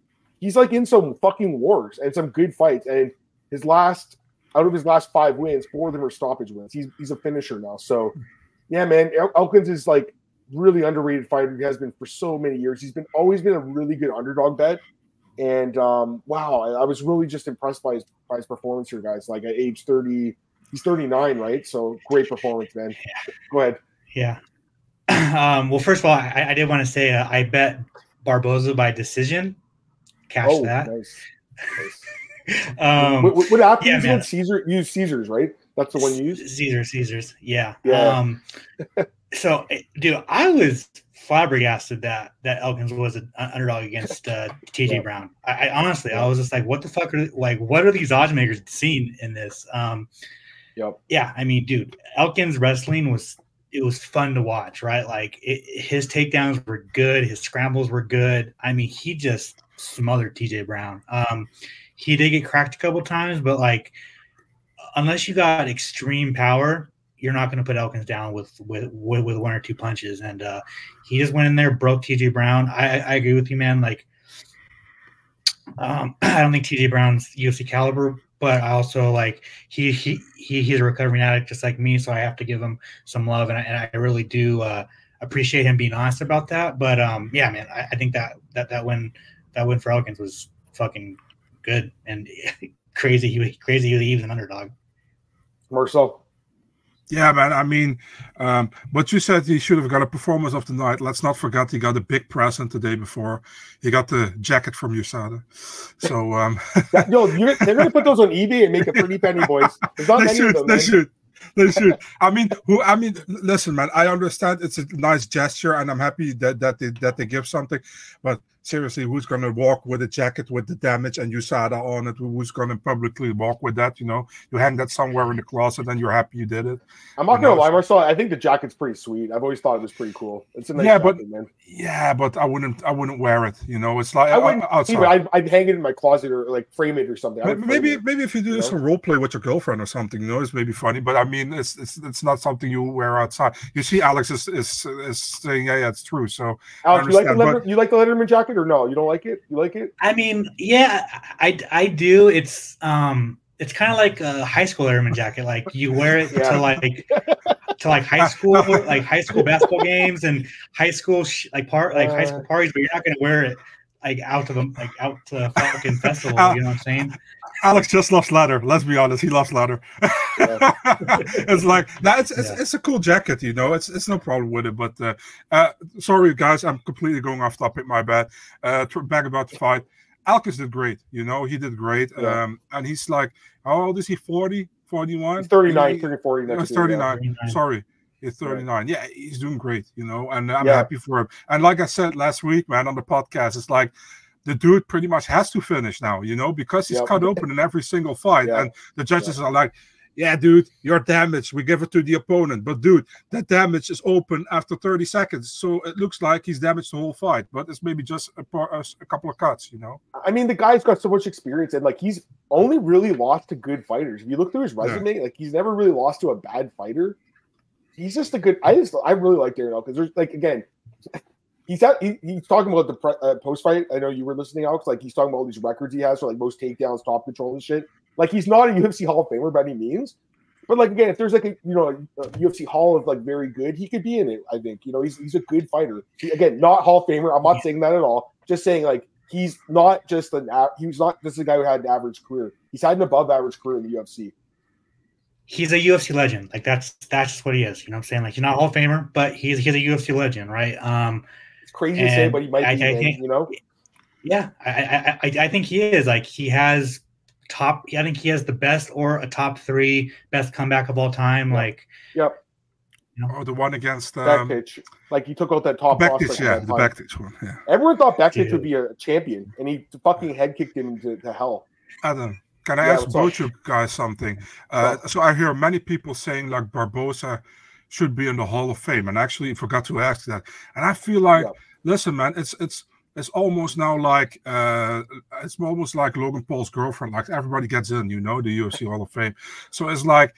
he's like in some fucking wars and some good fights. And his last out of his last five wins, four of them are stoppage wins. He's he's a finisher now. So yeah, man, El- Elkins is like really underrated fighter. He has been for so many years. He's been always been a really good underdog bet. And um, wow, I, I, was really just impressed by his by his performance here, guys. Like at age 30, he's 39, right? So great performance, man. Go ahead. Yeah. Um, well, first of all, I, I did want to say uh, I bet Barboza by decision. Cash oh, that. Nice. nice. um, what, what, what happened? Yeah, Caesar use Caesars, right? That's the one you use. Caesar, Caesars. Yeah. Yeah. Um, so, eh, dude, I was flabbergasted that that Elkins was an underdog against uh, TJ yeah. Brown. I, I, honestly, I was just like, what the fuck are like? What are these odds makers seeing in this? Um, yep. Yeah, I mean, dude, Elkins wrestling was it was fun to watch, right? Like it, his takedowns were good, his scrambles were good. I mean, he just smothered TJ Brown. Um, he did get cracked a couple times, but like unless you got extreme power, you're not going to put Elkins down with, with with with one or two punches. And uh, he just went in there, broke TJ Brown. I, I agree with you, man. Like um, I don't think TJ Brown's UFC caliber, but also like he he he he's a recovering addict just like me, so I have to give him some love, and I, and I really do uh, appreciate him being honest about that. But um, yeah, man, I, I think that that that win that win for Elkins was fucking good and crazy. He crazy he was an underdog. Marcel. Yeah, man. I mean, um, but you said he should have got a performance of the night. Let's not forget he got a big present the day before. He got the jacket from USADA. So, um, yo, they're going to put those on eBay and make a pretty penny, boys. There's not they many should, of them. They man. should. They should. I mean, who? I mean, listen, man. I understand it's a nice gesture, and I'm happy that that they that they give something. But seriously, who's going to walk with a jacket with the damage and USADA on it? Who's going to publicly walk with that? You know, you hang that somewhere in the closet and you're happy you did it. I'm not going to lie, Marcel. I think the jacket's pretty sweet. I've always thought it was pretty cool. It's a nice yeah, jacket, but man. yeah, but I wouldn't, I wouldn't wear it. You know, it's like I wouldn't. Uh, outside. I'd, I'd, hang it in my closet or like frame it or something. Maybe, maybe if you do you some role play with your girlfriend or something, you know, it's maybe funny. But I mean, it's it's, it's not something you wear outside. You see, Alex is is, is saying, yeah, yeah, it's true. So Alex, you like the but, you like the Letterman jacket, fight or no? You don't like it? You like it? I mean, yeah, I I do. It's um, it's kind of like a high school airman jacket. Like you wear it Yeah. to like to like high school, like high school basketball games and high school sh- like part like high school Uh. parties, but you're not gonna wear it like out to the like out to fucking festival. Uh, You know what I'm saying? Alex just loves leather. Let's be honest, he loves leather. it's like that. It's, it's, Yeah. it's a cool jacket, you know. It's it's no problem with it. But uh, uh, sorry, guys, I'm completely going off topic. My bad. Uh, back about the fight. Elkins did great. You know, he did great. Yeah. Um, and he's like, how old is he? 40, 41? He's 39, He- 30, 40 no, he's year, 39. 39. Sorry. He's 39. Yeah, he's doing great, you know, and I'm Yeah. happy for him. And like I said last week, man, on the podcast, it's like the dude pretty much has to finish now, you know, because he's Yep. cut open in every single fight. Yeah. And the judges are like, yeah, dude, you're damaged. We give it to the opponent. But, dude, that damage is open after 30 seconds. So it looks like he's damaged the whole fight, but it's maybe just a, par- a couple of cuts, you know? I mean, the guy's got so much experience, and like he's only really lost to good fighters. If you look through his resume, like he's never really lost to a bad fighter. He's just a good. I just I really like Darren because there's like again, he's at, he, he's talking about the pre, uh, post fight. I know you were listening, Alex. Like he's talking about all these records he has for like most takedowns, top control, and shit. Like he's not a UFC Hall of Famer by any means. But like again, if there's like a you know a UFC Hall of like very good, he could be in it. I think you know he's he's a good fighter. He- again, not Hall of Famer. I'm not saying that at all. Just saying like he's not just an a- he was not just a guy who had an average career. He's had an above average career in the UFC. He's a UFC legend. Like that's that's just what he is. You know what I'm saying? Like he's not Hall of Famer, but he's he's a UFC legend, right? Um, It's crazy to say, but he might I- be. I think- you know, Yeah, I, I, I, I think he is. Like he has top. I think he has the best or a top three best comeback of all time. Yeah. Like yep. Oh, the one against Back um, pitch, like he took out that top back prospect yeah, the time. Bektic one, yeah. Everyone thought Bektic Dude. would be a champion, and he fucking head kicked him to, to hell. Adam, can I Yeah, ask what's both you guys something? Uh, Well- so I hear many people saying like Barboza should be in the Hall of Fame, and actually forgot to ask that. And I feel like, Yeah. listen, man, it's it's it's almost now like uh, it's almost like Logan Paul's girlfriend. Like everybody gets in, you know, the UFC Hall of Fame. So it's like,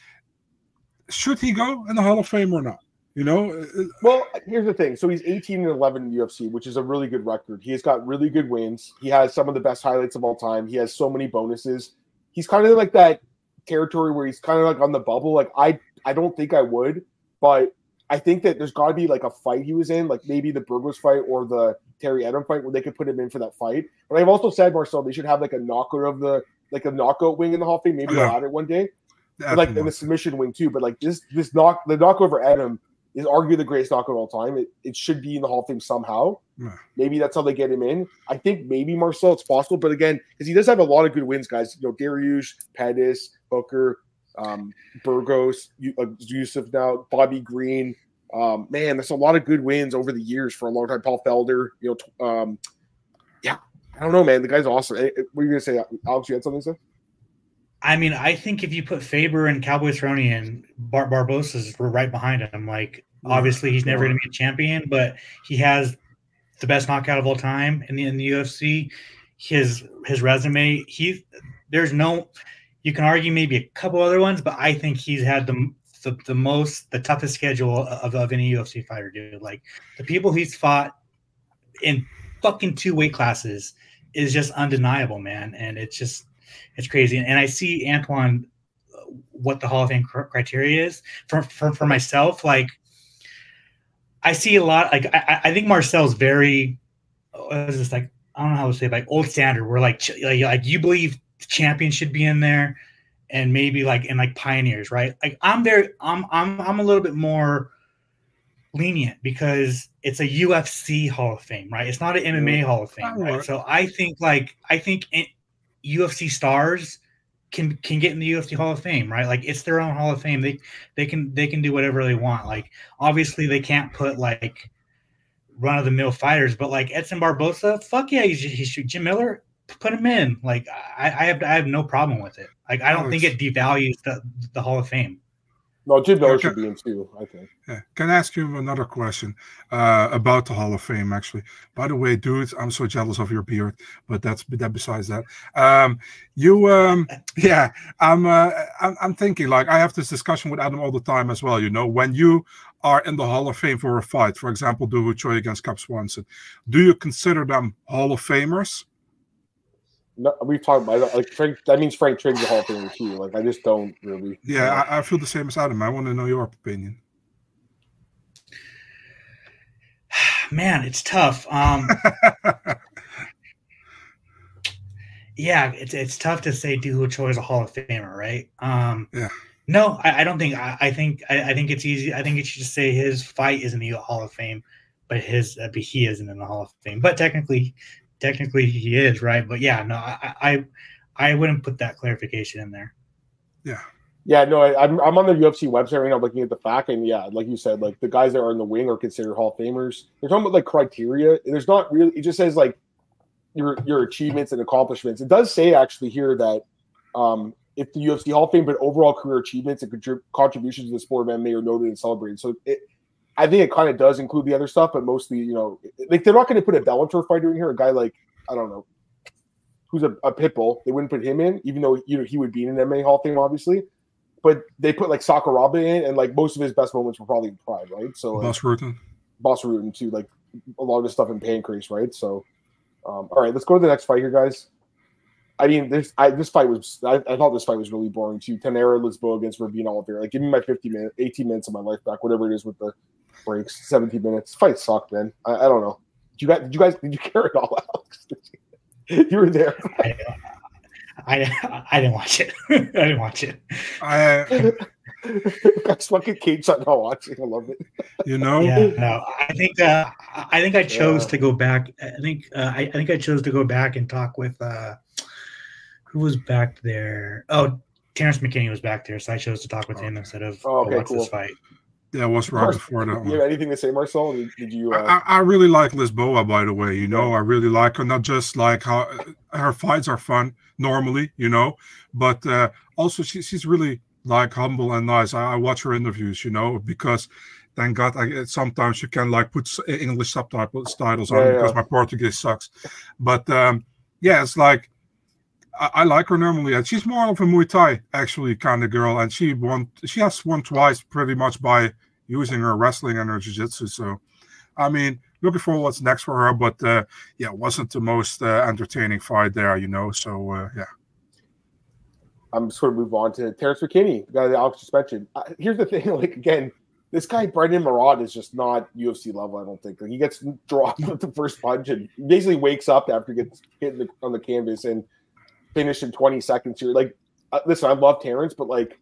should he go in the Hall of Fame or not? You know, Uh, Well, here's the thing. So he's 18 and 11 in UFC, which is a really good record. He has got really good wins. He has some of the best highlights of all time. He has so many bonuses. He's kind of like that territory where he's kind of like on the bubble. Like I, I don't think I would, but I think that there's got to be like a fight he was in, like maybe the Burgos fight or the Terry Etim fight, where they could put him in for that fight. But I've also said, Marcel, they should have like a knockout of the like a knockout wing in the Hall of Fame. Maybe Yeah. they'll add it one day that like in the submission wing too. But like this, this knock, the knock over Etim is arguably the greatest knockout of all time. It, it should be in the Hall of Fame somehow. Yeah. Maybe that's how they get him in. I think maybe Marcel, it's possible, but again, because he does have a lot of good wins, guys. You know, Dariush, Pettis, Hooker, um, Burgos, uh, Yusuff now, Bobby Green. Um, man, there's a lot of good wins over the years for a long time. Paul Felder, you know, um, yeah, I don't know, man. The guy's awesome. Eh, eh, What are you gonna say, Alex? You had something to say? I mean, I think if you put Faber and Cowboy Cerrone and Bar- Barboza's were right behind him, like obviously he's never going to be a champion, but he has the best knockout of all time in the in the UFC. His his resume, he there's no you can argue maybe a couple other ones, but I think he's had the the, the most the toughest schedule of, of any UFC fighter, dude. Like the people he's fought in fucking two weight classes is just undeniable, man. And it's just it's crazy. And I see Antoine, uh, what the Hall of Fame cr- criteria is for, for for myself. Like, I see a lot. Like, I, I- I think Marcel's very, what is this like? I don't know how to say, it, like old standard. Where like, like, like you believe champions should be in there, and maybe like and like pioneers, right? Like, I'm very, I'm, I'm, I'm a little bit more lenient because it's a UFC Hall of Fame, right? It's not an MMA Hall of Fame, right? So I think like I think in, UFC stars can can get in the UFC Hall of Fame, right? Like it's their own Hall of Fame. They they can they can do whatever they want. Like obviously they can't put like run of the mill fighters, but like Edson Barboza, fuck yeah, he he's Jim Miller, put him in. Like I, I have I have no problem with it. Like I don't think it devalues the the Hall of Fame. No, Jim Miller should be in too. I think. Yeah. Can I ask you another question uh, about the Hall of Fame? Actually, by the way, dude, I'm so jealous of your beard, but that's that. Besides that, um, you, um, yeah, I'm, uh, I'm, I'm thinking like I have this discussion with Adam all the time as well. You know, when you are in the Hall of Fame for a fight, for example, Doo Choi against Cub Swanson, do you consider them Hall of Famers? No, we've talked about it. like Frank. That means Frank Trigg's a Hall of Famer too. Like I just don't really. Yeah, I, I feel the same as Adam. I want to know your opinion. Man, it's tough. Um, yeah, it's it's tough to say Doo Choi is a Hall of Famer, right? Um, Yeah. No, I, I don't think. I, I think I, I think it's easy. I think you should just say his fight is in the Hall of Fame, but his uh, but he isn't in the Hall of Fame. But technically, technically he is, right? But yeah, no, I I, I wouldn't put that clarification in there. Yeah. Yeah, no, I, I'm I'm on the UFC website right now looking at the fact, and yeah, like you said, like the guys that are in the wing are considered Hall of Famers. They're talking about like criteria, and there's not really. It just says like your your achievements and accomplishments. It does say actually here that um if the UFC Hall of Fame, but overall career achievements and contrib- contributions to the sport of MMA are noted and celebrated. So it, I think it kind of does include the other stuff, but mostly, you know, like they're not going to put a Bellator fighter in here. A guy like I don't know, who's a, a pit bull. They wouldn't put him in, even though you know he would be in an MMA Hall of Fame, obviously. But they put like Sakuraba in, and like most of his best moments were probably in Pride, right? So like, Bas Rutten. Bas Rutten too, like a lot of the stuff in Pancrase, right? So, um, all right, let's go to the next fight here, guys. I mean, this I, this fight was I, I thought this fight was really boring too. Tainara Lisboa against Ravena Oliveira. Like, give me my 50 minutes, 18 minutes of my life back, whatever it is with the breaks. 17 minutes. Fight sucked, man. I, I don't know. Did you guys? Did you guys? Did you care at all, Alex? you were there. I, I, I didn't watch it. I didn't watch it. I, uh, Guys, fucking cage shot not watching. I love it. you know, Yeah, no, I think uh, I think I chose Yeah. to go back. I think uh, I, I think I chose to go back and talk with uh, who was back there. Oh, Terrence McKinney was back there, so I chose to talk with him instead of Oh, oh, okay, watch cool. this fight. Yeah, was right before that You have anything to say, Marcel? Did, did you? Uh, I, I I really like Lisboa, by the way. You know, I really like her. Not just like how her fights are fun normally, you know, but uh, also she, she's really like humble and nice. I, I watch her interviews, you know, because thank God I sometimes you can like put English subtitles titles on Yeah, because yeah. my Portuguese sucks. But um, yeah, it's like I, I like her normally, and she's more of a Muay Thai actually kind of girl, and she won. She has won twice pretty much by using her wrestling and her jiu-jitsu. So, I mean, looking for what's next for her, but uh, yeah, wasn't the most uh, entertaining fight there, you know. So uh, yeah, I'm just going to move on to Terrence McKinney, got the guy that Alex just mentioned. Uh, here's the thing, like again, this guy Brendon Marotte is just not UFC level. I don't think. Like, he gets dropped with the first punch and basically wakes up after he gets hit the, on the canvas and finished in 20 seconds. Here, like, uh, listen, I love Terrence, but like,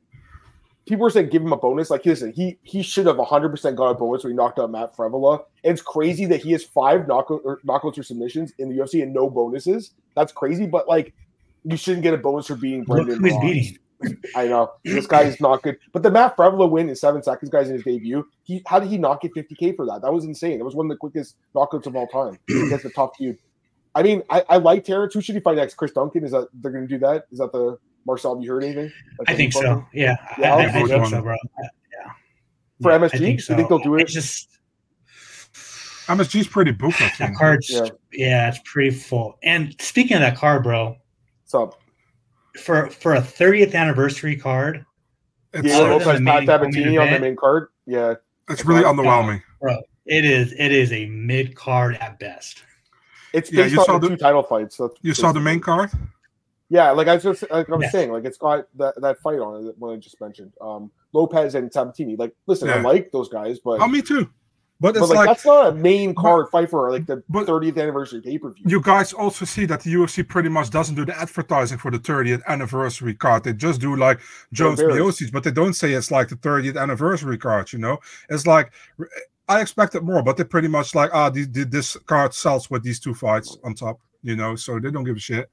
people were saying give him a bonus. Like, listen, he he should have 100 percent got a bonus when he knocked out Matt Frevola. And it's crazy that he has five knockout or knockouts or submissions in the UFC and no bonuses. That's crazy, but like. You shouldn't get a bonus for beating Look Brendan. Marotte. beating. I know this guy is not good. But the Matt Frevola win in seven seconds, guys, in his debut. He how did he not get 50k for that? That was insane. It was one of the quickest knockouts of all time against the top dude. I mean, I, I like Terrence. Who should he fight next? Chris Duncan? Is that they're going to do that? Is that the Marcel? Have you heard anything? Like, I think so. fucking- Yeah, Yeah, I, I, I'll I vote think on so, bro. Yeah. For Yeah, I MSG? think You think they'll do it? It's just MSG's pretty booked, I that card's Yeah. yeah. it's pretty full. And speaking of that card, bro, So for for a 30th anniversary card, It's, yeah, Other uh, Lopes Pat on the Sabatini on the main card. Yeah, it's really Yeah. underwhelming. it is it is a mid card at best. It's Yeah, based you saw the, the- two title fights. So You saw the main card? Yeah, like I was just like I was Yes. saying, like it's got that, that fight on it that one I just mentioned. Um, Lopes and Sabatini. Like, listen, I like those guys, but Oh, me too. But but it's like, like, that's not a main card fight for like the but- 30th anniversary pay per view. you guys also see that the UFC pretty much doesn't do the advertising for the 30th anniversary card. They just do like Jones embarrassed. Miocic's, but they don't say it's like the 30th anniversary card. You know, it's like I expected more, but they're pretty much like ah, the, the, this card sells with these two fights on top. You know, so they don't give a shit.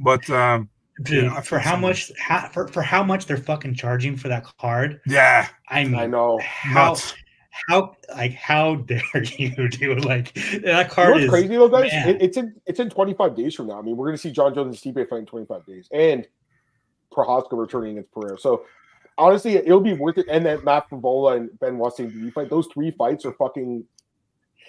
But um, Dude, Yeah, for how so much how, for, for how much they're fucking charging for that card, yeah, I mean I know. how nuts. how like how dare you do like that You know card what's is crazy though, guys? It, it's in it's in 25 days from now. I mean, we're gonna see Jon Jones and Stipe fight in 25 days, and Prochazka returning against Pereira. So honestly, it'll be worth it. And then Matt Frevola and Benoit St. Denis fight. Those three fights are fucking.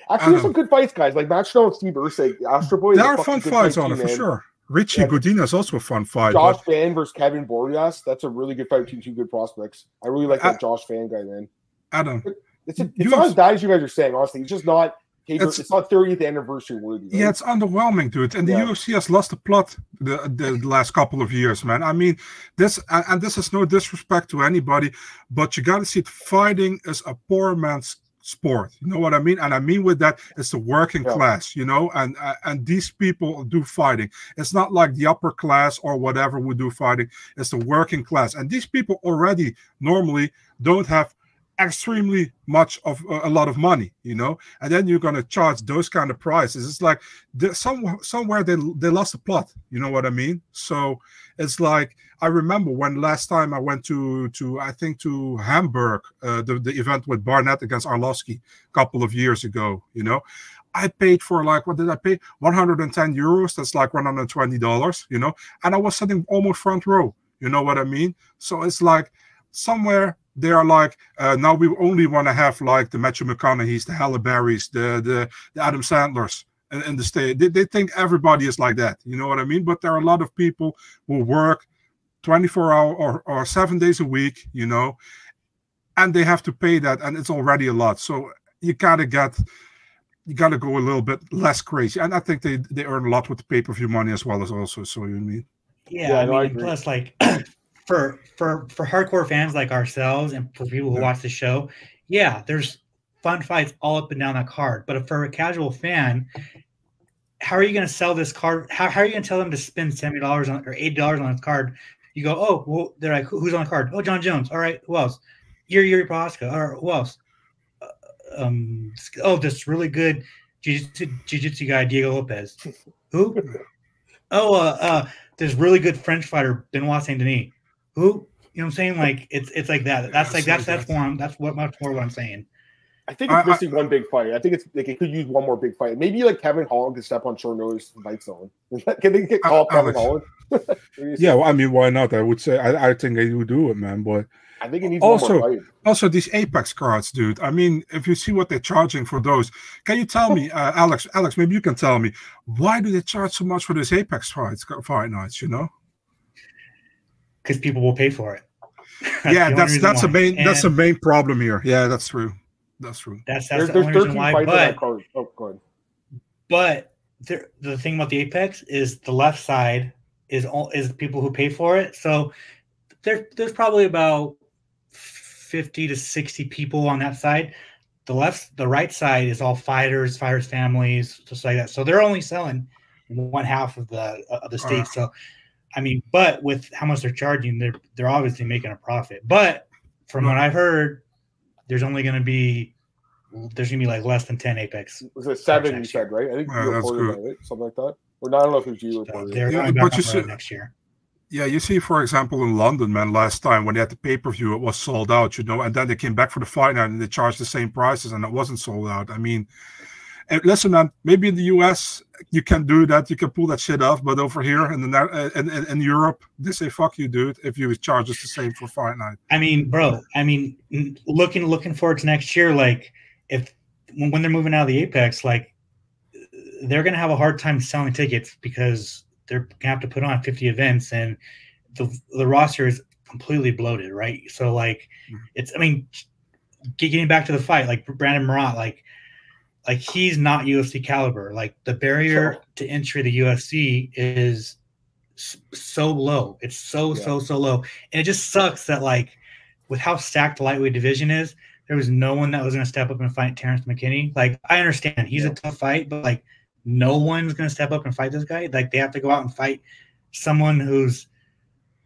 Actually, there's some good fights, guys. Like Matt Schnell and Steve Erceg, Astro Boy. There are fun fights on it for sure. Richie yeah. Is also a fun fight. Josh but... Fan versus Kevin Borjas. That's a really good fight between two good prospects. I really like that I, Josh Van guy, man. Adam. It's, a, it's not as bad as you guys are saying, honestly. It's just not it's, it's, not 30th anniversary worthy. Right? Yeah, it's underwhelming, dude. And the yeah. UFC has lost the plot the, the last couple of years, man. I mean, this and this is no disrespect to anybody, but you got to see it. Fighting is a poor man's sport. You know what I mean? And I mean with that, it's the working yeah. class, you know, and uh, and these people do fighting. It's not like the upper class or whatever would do fighting. It's the working class, and these people already normally don't have extremely much of uh, a lot of money you know and then you're going to charge those kind of prices it's like some, somewhere they, they lost the plot you know what i mean so it's like i remember when last time i went to to i think to hamburg uh, the, the event with barnett against arlovsky a couple of years ago you know I paid for like what did I pay? 110 euros. That's like 120 dollars, you know. And I was sitting almost front row. You know what I mean? So it's like somewhere they are like uh, now we only want to have like the Matthew McConaughey's, the Halle Berrys, the the, the Adam Sandlers in, in the state. They, they think everybody is like that. You know what I mean? But there are a lot of people who work 24 hour or, or seven days a week, you know, and they have to pay that, and it's already a lot. So you gotta get you gotta go a little bit less crazy. And I think they they earn a lot with the pay-per-view money as well as also. So you mean? Yeah, yeah I mean, I plus like for for for hardcore fans like ourselves and for people who watch the show, yeah, there's fun fights all up and down that card. But for a casual fan, how are you going to sell this card? How, how are you going to tell them to spend seventy dollars on or eighty dollars on this card? You go, oh, well, they're like, who's on the card? Oh, Jon Jones. All right, who else? Yuri Yuri Prochazka. Or who else? Uh, um, oh, this really good jiu-jitsu, jiu-jitsu guy, Diego Lopes. Who? Oh, uh, uh, this really good French fighter, Benoit Saint Denis who you know what I'm saying? Like it's it's like that. That's like that's that's more that's what much more what I'm saying. I think it's missing one big fight. I think it's like it could use one more big fight. Maybe like Kevin Holland could step on short notice and fight someone. Can they get called Kevin Holland? yeah, well, I mean, why not? I would say I, I think they would do it, man. But I think it needs also also these Apex cards, dude. I mean, if you see what they're charging for those, can you tell me, uh, Alex? Alex, maybe you can tell me why do they charge so much for these Apex fights, fight nights? You know because people will pay for it. That's yeah, that's that's why. a main and that's a main problem here. Yeah, that's true. That's true. That's that's there's, the only reason why. But, oh, go ahead. but the, the thing about the Apex is the left side is all is people who pay for it. So there there's probably about fifty to sixty people on that side. The left, the right side is all fighters, fighters' families, just like that. So they're only selling one half of the of the state. Uh, so I mean, but with how much they're charging, they're they're obviously making a profit. But from what I've heard, there's only going to be there's going to be like less than ten Apex. Was it seven? You said right? I think you reported that, right? Something like that. Or not, I don't know if it was you reported. So yeah, but you see, next year. Yeah, you see, for example, in London, man, last time when they had the pay per view, it was sold out, you know, and then they came back for the fight night and they charged the same prices and it wasn't sold out. I mean, and listen, man, maybe in the US you can do that, you can pull that shit off, but over here in the uh, in, in, in Europe, they say fuck you, dude, if you charge us the same for fight night. I mean, bro, I mean, looking looking forward to next year, like if when they're moving out of the Apex, like they're gonna have a hard time selling tickets because they're gonna have to put on 50 events and the the roster is completely bloated, right? So like, mm-hmm. it's I mean, getting back to the fight, like Brendon Marotte, like like he's not UFC caliber. Like the barrier sure. to entry the UFC is so low. It's so yeah. so so low, and it just sucks that like with how stacked the lightweight division is, there was no one that was going to step up and fight Terrence McKinney. Like I understand he's yeah. a tough fight, but like no one's going to step up and fight this guy. Like they have to go out and fight someone who's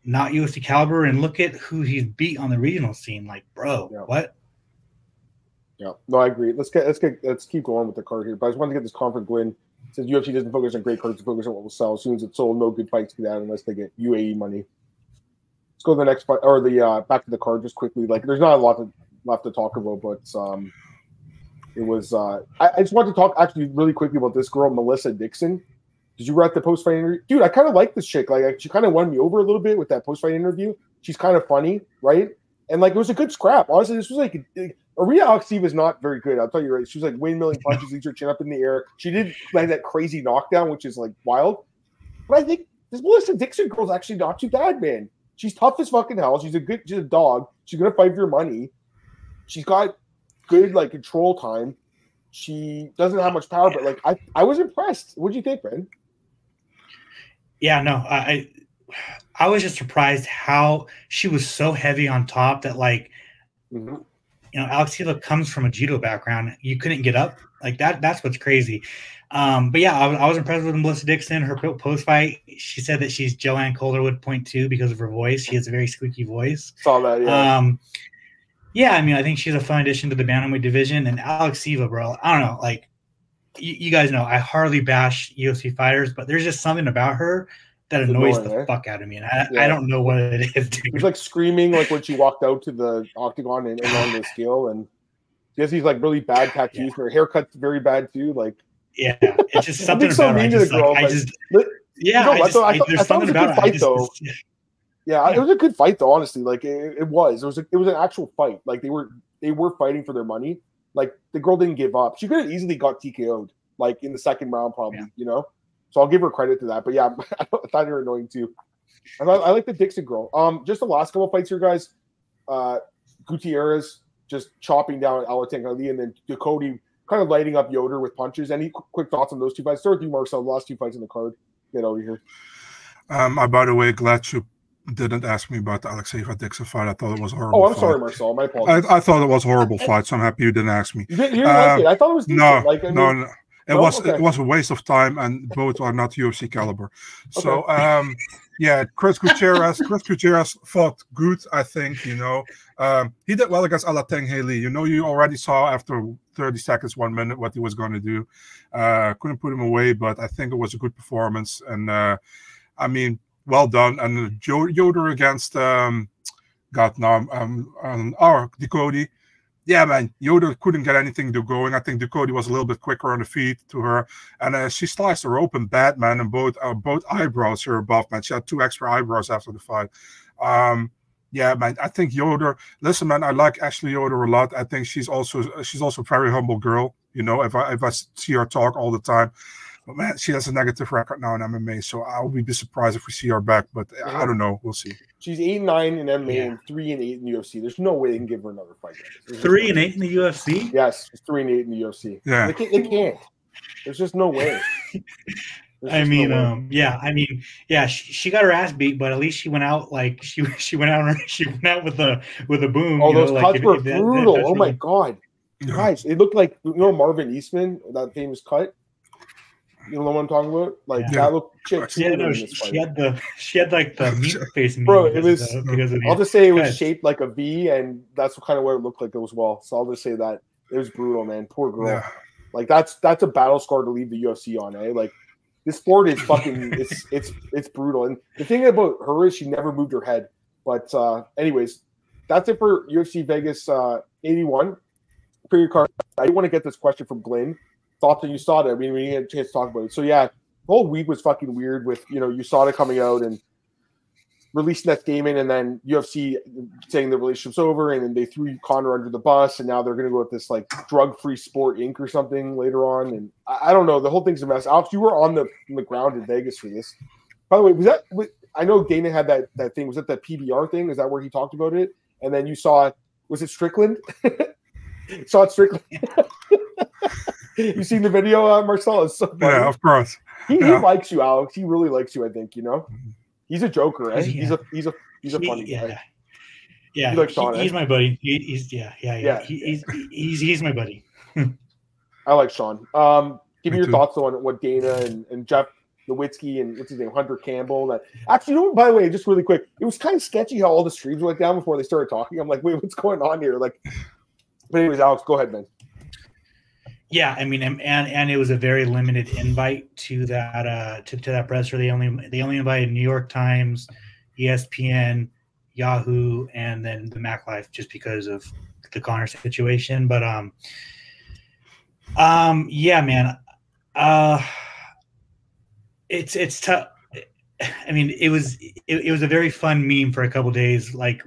not UFC caliber. And look at who he's beat on the regional scene. Like, bro, yeah. what? Yeah, no, I agree. Let's get let's get let's keep going with the card here. But I just wanted to get this conference win. Since UFC doesn't focus on great cards, to focus on what will sell. As soon as it's sold, no good fights get out unless they get UAE money. Let's go to the next fight or the uh, back to the card just quickly. Like, there's not a lot to, left to talk about, but um, it was. Uh, I, I just wanted to talk actually really quickly about this girl, Melissa Dixon. Did you write the post fight interview, dude? I kind of like this chick. Like, she kind of won me over a little bit with that post fight interview. She's kind of funny, right? and like it was a good scrap. Honestly, this was like Maria Alexeva is not very good. I'll tell you right. She was like windmilling punches, leaves her chin up in the air. She did like that crazy knockdown, which is like wild. But I think this Melissa Dixon girl's actually not too bad, man. She's tough as fucking hell. She's a good, she's a dog. She's gonna fight for your money. She's got good like control time. She doesn't have much power, but like I, I was impressed. What do you think, man? Yeah, no, I, I was just surprised how she was so heavy on top that like, mm-hmm. You know, Alex Alexeva comes from a judo background. You couldn't get up like that. That's what's crazy. Um, but yeah, I, I, was impressed with Melissa Dixon. Her post fight, she said that she's Joanne Calderwood point two because of her voice. She has a very squeaky voice. Saw that. Yeah. Um, yeah, I mean, I think she's a fun addition to the bantamweight division. And Alexeva, bro, I don't know, like you, you guys know, I hardly bash UFC fighters, but there's just something about her that annoys annoying, the eh? fuck out of me, and I, yeah. I don't know what it is. Dude. He's like screaming like when she walked out to the octagon and, and on the scale, and she he's like really bad tattoos. Yeah. Her haircut's very bad too. Like, yeah, it's just something so about her. I just, girl, like, I just, yeah, you know I just, I, there's something about fight, just, though. Yeah. yeah. it was a good fight though. Honestly, like it, it was. It was. A, it was an actual fight. Like they were they were fighting for their money. Like the girl didn't give up. She could have easily got TKO'd like in the second round, probably. You know. So I'll give her credit to that. But yeah, I thought they were annoying too. I, thought, I like the Dixon girl. Um, just the last couple fights here, guys. Uh, Gutierrez just chopping down Alatengheili, and then Ducote kind of lighting up Yoder with punches. Any quick thoughts on those two fights? Start with you, Marcel. The last two fights in the card. Get over here. Um, I, by the way, glad you didn't ask me about the Alexeva Dixon fight. I thought it was horrible. Oh, I'm fight. sorry, Marcel. My apologies. I, I, thought it was horrible fight, so I'm happy you didn't ask me. You didn't, you didn't um, like it. I thought it was decent. no, like, I mean, no, no. It oh, was okay. it was a waste of time, and both are not UFC caliber. So okay. um, yeah, Chris Gutierrez. Chris Gutierrez fought good, I think. You know, um, he did well against Alatengheili. You know, you already saw after 30 seconds, one minute, what he was going to do. Uh, couldn't put him away, but I think it was a good performance, and uh, I mean, well done. And Yoder against um, God, now um, um, our Ducote yeah, man, Yoder couldn't get anything to going. I think Ducote was a little bit quicker on the feet to her, and uh, she sliced her open bad, man, and both uh, both eyebrows are above, man. She had two extra eyebrows after the fight. Um, yeah, man, I think Yoder. Listen, man, I like Ashley Yoder a lot. I think she's also she's also a very humble girl. You know, if I if I see her talk all the time, but man, she has a negative record now in MMA, so I'll be surprised if we see her back. But I don't know. We'll see. She's eight and nine in MMA yeah. and three and eight in the UFC. There's no way they can give her another fight. three and eight in the UFC. Yes, three and eight in the UFC. Yeah, they can't. They can't. There's just no way. I mean, no um, yeah, I mean, yeah, she, she, got her ass beat, but at least she went out like she she went out she went out with a with a boom. Oh, those know, cuts like, were brutal. That, oh my god, guys, it looked like you know Marvin Eastman, that famous cut. You know what I'm talking about? Like yeah. that looked shit. Yeah, no, she, she, had the she had like the meat face. Bro, it was. Of, because of I'll just say it was shaped like a V, and that's kind of what it looked like as well. So I'll just say that it was brutal, man. Poor girl. Yeah. Like that's that's a battle scar to leave the UFC on, eh? Like this sport is fucking it's it's it's brutal. And the thing about her is she never moved her head. But uh anyways, that's it for UFC Vegas uh 81. For your card, I want to get this question from Glenn thought that you saw it. I mean, we get a chance to talk about it. So yeah, the whole week was fucking weird with you know you saw it coming out and releasing that statement, and then UFC saying the relationship's over, and then they threw Conor under the bus, and now they're gonna go with this like drug-free sport Inc. or something later on, and I, I don't know. The whole thing's a mess. Alex, you were on the on the ground in Vegas for this. By the way, was that? I know Dana had that that thing. Was that that PBR thing? Is that where he talked about it? And then you saw was it Strickland? saw it Strickland. you seen the video, uh, Marcel? It's so funny. Yeah, of course. He, yeah. he, likes you, Alex. He really likes you. I think you know. He's a joker, eh? He's a he's a he's a funny yeah. guy. Yeah, he Sean, he, he's my buddy. He, he's yeah, yeah, yeah. yeah. He, he's he's he's my buddy. I like Sean. Um, give me, me your too. thoughts on what Dana and, and Jeff Novitzky and what's his name, Hunter Campbell. That actually, you know, by the way, just really quick, it was kind of sketchy how all the streams went down before they started talking. I'm like, wait, what's going on here? Like, but anyways, Alex, go ahead, man. Yeah, I mean, and and it was a very limited invite to that uh to, to that presser. They only they only invited New York Times, ESPN, Yahoo, and then the Mac Life just because of the Conor situation. But um, um, yeah, man, uh, it's it's tough. I mean, it was it, it was a very fun meme for a couple days, like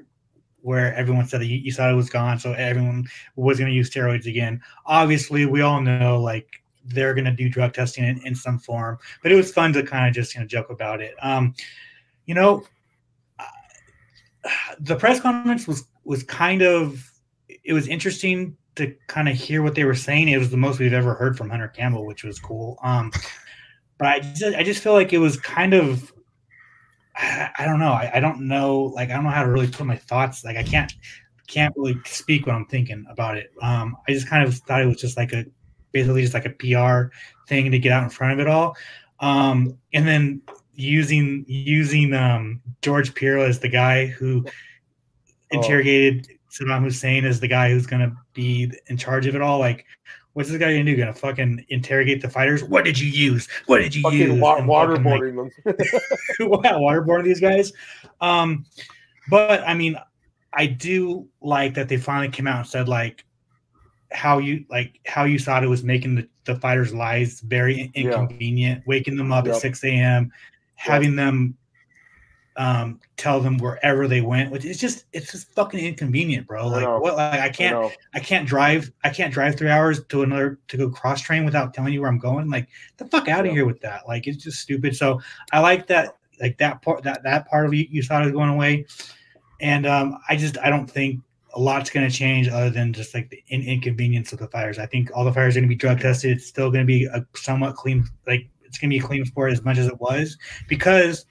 where everyone said that it was gone, so everyone was going to use steroids again. Obviously, we all know like they're going to do drug testing in, in some form, but it was fun to kind of just you know joke about it. Um, you know, the press conference was was kind of it was interesting to kind of hear what they were saying. It was the most we've ever heard from Hunter Campbell, which was cool. Um, but I just I just feel like it was kind of I, I don't know. I, I, don't know. Like I don't know how to really put my thoughts. Like I can't can't really speak what I'm thinking about it. Um, I just kind of thought it was just like a basically just like a PR thing to get out in front of it all. Um, and then using using um, George Piro as the guy who oh. interrogated oh. Saddam Hussein as the guy who's going to be in charge of it all. Like, what's this guy to do? To fucking interrogate the fighters? What did you use? What did you fucking use? Wa- waterboarding like, them. wow, waterboarding these guys. Um, but I mean, I do like that they finally came out and said like how you like how you thought it was making the, the fighters' lives very inconvenient, yeah. waking them up yep. at 6 a.m., having them um tell them wherever they went which is just it's just fucking inconvenient bro. Like what like i can't I, I, can't drive i can't drive three hours to another to go cross train without telling you where i'm going. Like the fuck out of here with that. Like it's just stupid. So i like that like that part that that part of you you thought was going away. And um i just i don't think a lot's going to change other than just like the in- inconvenience of the fires. I think all the fires are going to be drug tested. It's still going to be a somewhat clean like it's going to be a clean sport as much as it was because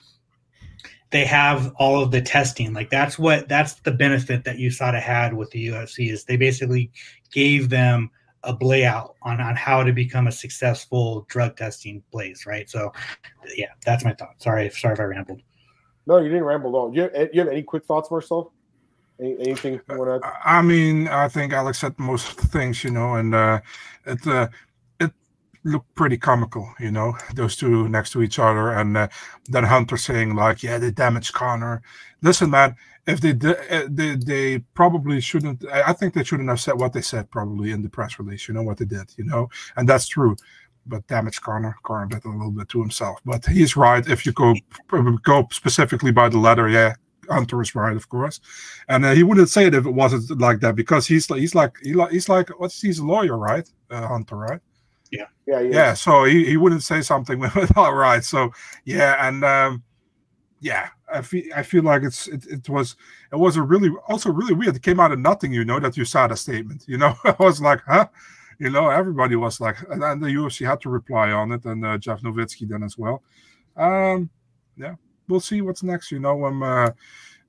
they have all of the testing. Like that's what that's the benefit that USADA had with the UFC is they basically gave them a layout on, on how to become a successful drug testing place, right? So, yeah, that's my thought. Sorry, sorry if I rambled. No, you didn't ramble at all. You have, you have any quick thoughts, Marcel? Any, anything you want to? I mean, I think Alex said most things, you know, and uh, it uh, look pretty comical, you know, those two next to each other, and uh, then Hunter saying like, "Yeah, they damaged Conor." Listen, man, if they uh, they they probably shouldn't. I think they shouldn't have said what they said probably in the press release. You know what they did, you know, and that's true. But damage Conor, Conor did a little bit to himself. But he's right. If you go go specifically by the letter, yeah, Hunter is right, of course, and uh, he wouldn't say it if it wasn't like that because he's like he's like he's like what's he's a lawyer, right? Uh, Hunter, right? Yeah. Yeah. Yeah. So he, he wouldn't say something without right. So yeah, and um, yeah, I feel I feel like it's it, it was it was a really also really weird. It came out of nothing, you know, that you saw the statement. You know, I was like, huh? You know, everybody was like, and, and the UFC had to reply on it, and uh, Jeff Novitzky then as well. Um, yeah, we'll see what's next. You know, I'm uh,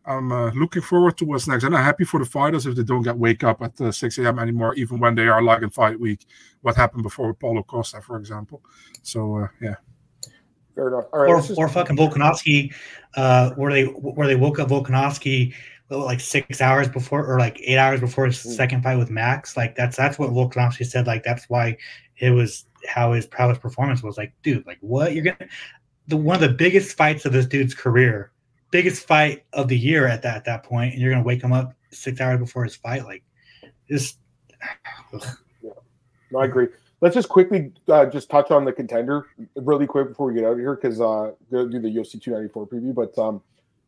I'm uh, looking forward to what's next, and I'm happy for the fighters if they don't get wake up at uh, 6 a.m. anymore, even when they are like in fight week. What happened before with Paulo Costa, for example. So uh, yeah. Fair enough. or, just... or fucking Volkanovski, uh, where they where they woke up Volkanovski like six hours before or like eight hours before his mm. second fight with Max. Like that's that's what Volkanovski said. Like that's why it was how his prowess performance was. Like, dude, like what you're gonna the one of the biggest fights of this dude's career biggest fight of the year at that at that point, and you're gonna wake him up six hours before his fight. Like, just. Yeah. No, I agree. Let's just quickly uh, just touch on the contender really quick before we get out of here because uh, go do the UFC 294 preview. But um,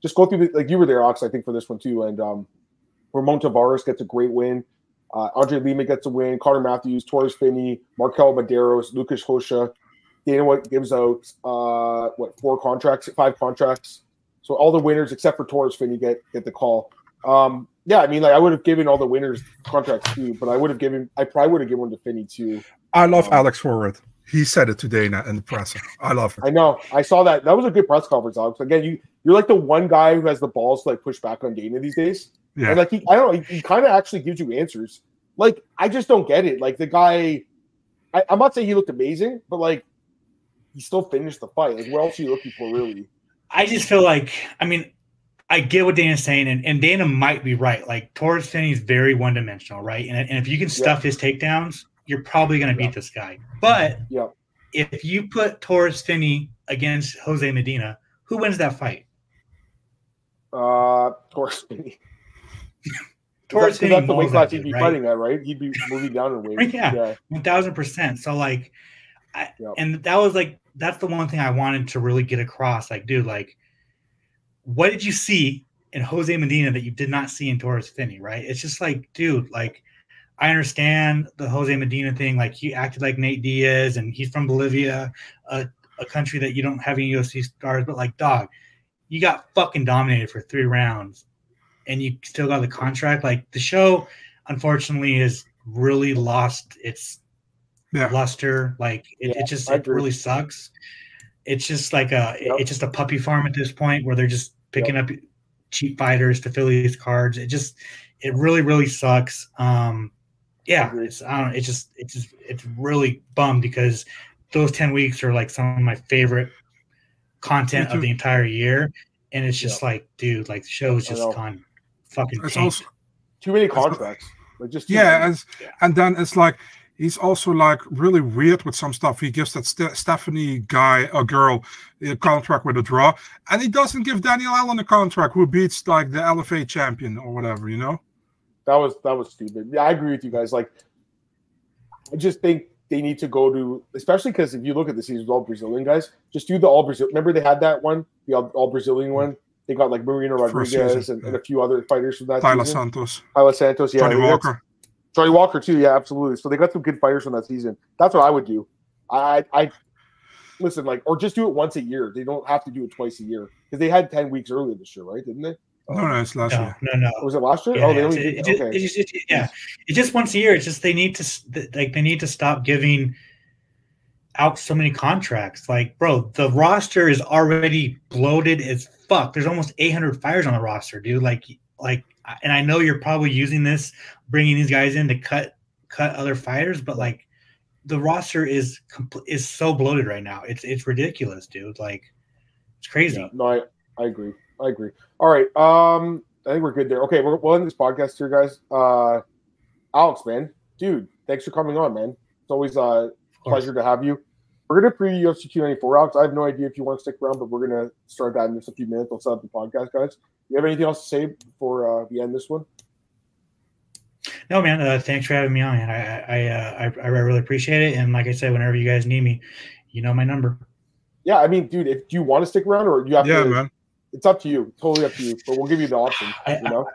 just go through the, like you were there, Ox, I think for this one too. And um, Ramon Taveras gets a great win. Uh, Andre Lima gets a win. Carter Matthews, Torrez Finney, Marquel Mederos, Lucas Rocha. Dana White gives out uh, what four contracts, five contracts so all the winners except for Torrez Finney get get the call. Um, yeah, I mean, like I would have given all the winners contracts too, but I would have given, I probably would have given one to Finney too. I love um, Alex Forward. He said it today in the press. I love it. I know. I saw that. That was a good press conference, Alex. Again, you you're like the one guy who has the balls to like push back on Dana these days. Yeah. And like he, I don't know, he, he kind of actually gives you answers. Like I just don't get it. Like the guy, I, I'm not saying he looked amazing, but like he still finished the fight. Like what else are you looking for, really? I just feel like, I mean, I get what Dana's saying, and, and Dana might be right. Like Torrez Finney is very one dimensional, right? And, and if you can stuff his takedowns, you're probably going to beat this guy. But if you put Torrez Finney against Jose Medina, who wins that fight? Uh, Torrez Finney. Torrez Finney. That's the weight class he'd be right? fighting at, right? He'd be moving down in weight. yeah, one thousand percent. So like, I, and that was like that's the one thing I wanted to really get across. Like, dude, like, what did you see in Jose Medina that you did not see in Torrez Finney, right? It's just like, dude, like I understand the Jose Medina thing. Like he acted like Nate Diaz, and he's from Bolivia, a, a country that you don't have any UFC stars. But like, dog, you got fucking dominated for three rounds, and you still got the contract. Like the show, unfortunately, has really lost its Yeah. luster. Like it, Yeah, it just it really sucks. It's just like a Yep. it's just a puppy farm at this point where they're just picking up cheap fighters to fill these cards. It just it really really sucks. Um, yeah, Agreed. it's I don't. know, It just it's just it's really bummed because those ten weeks are like some of my favorite content of the entire year, and it's just like, dude, like the show's I just gone fucking. It's also Too many contracts. Like just too yeah, many. and, and then it's like he's also like really weird with some stuff. He gives that Ste- Stephanie guy a girl a contract with a draw, and he doesn't give Daniel Allen a contract who beats like the LFA champion or whatever. You know? that was that was stupid. Yeah, I agree with you guys. Like, I just think they need to go to, especially because if you look at the season, all Brazilian guys, just do the all Brazil. Remember they had that one, the all, all Brazilian mm. one. They got like Marina Rodriguez season, and, and a few other fighters from that Tyler season. Santos, Taila Santos, yeah, Johnny Walker. Johnny Walker too. Yeah, absolutely. So they got some good fighters from that season. That's what I would do. I, I listen, like, or just do it once a year. They don't have to do it twice a year because they had ten weeks earlier this year, right? Didn't they? No, no, it's last no, year. no, no. Or was it last year? Yeah, oh, they yeah, only it- it- okay. it's just- it- yeah, it's just once a year. It's just they need to like they need to stop giving out so many contracts. Like, bro, the roster is already bloated as fuck. There's almost 800 fires on the roster, dude. Like, like, and I know you're probably using this, bringing these guys in to cut cut other fighters, but like, the roster is compl- is so bloated right now. It's it's ridiculous, dude. Like, it's crazy. Yeah, no, I, I agree. I agree. All right. Um, I think we're good there. Okay, we're, we'll end this podcast here, guys. Uh, Alex, man, dude, thanks for coming on, man. It's always a pleasure to have you. We're gonna preview UFC 294, Alex. I have no idea if you want to stick around, but we're gonna start that in just a few minutes. We'll set up the podcast, guys. You have anything else to say before uh, we end this one? No, man. Uh, thanks for having me on, man. I I, uh, I I really appreciate it. And like I said, whenever you guys need me, you know my number. Yeah, I mean, dude, if do you want to stick around or you have Yeah, to? man. It's up to you. Totally up to you. But we'll give you the option. I, You know,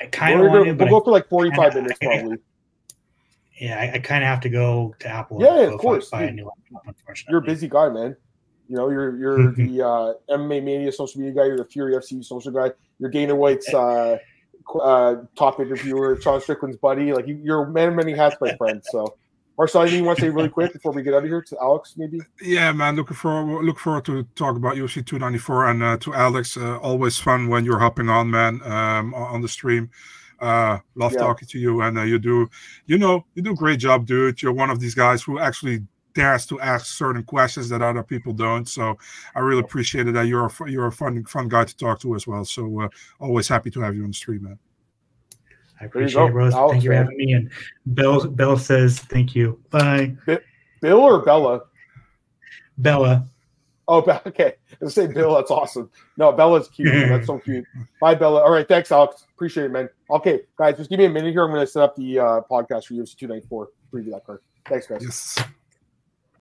I kind of we're want gonna, to, but we'll I, go for like 45 kinda- minutes I- probably. yeah, I, I kind of have to go to Apple. Yeah, and of course, Buy a new laptop, unfortunately. You're a busy guy, man. You know, you're you're the uh, MMA Mania social media guy. You're the Fury FC social guy. You're Dana White's uh, uh, top interviewer. Sean Strickland's buddy. Like you, you're a man of many hats, my friend. So, Marcel, anything you want to say really quick before we get out of here to Alex, maybe? Yeah, man. Looking forward, look forward to talk about UFC 294 and uh, to Alex. Uh, always fun when you're hopping on, man, um, on on the stream. Uh, love Yeah. talking to you, and uh, you do, you know, you do a great job, dude. You're one of these guys who actually dares to ask certain questions that other people don't. So I really appreciate it that you're a, you're a fun fun guy to talk to as well. So uh, always happy to have you on the stream, man. I There you appreciate it, go. Rose. Alex, thank you for having me. And Bill Bill says thank you. Bye, Bill or Bella? Bella. Oh, okay. Let's say Bill. That's awesome. No, Bella's cute. That's so cute. Bye, Bella. All right. Thanks, Alex. Appreciate it, man. Okay, guys, just give me a minute here. I'm going to set up the uh, podcast for UFC 294. Preview that card. Thanks, guys. Yes.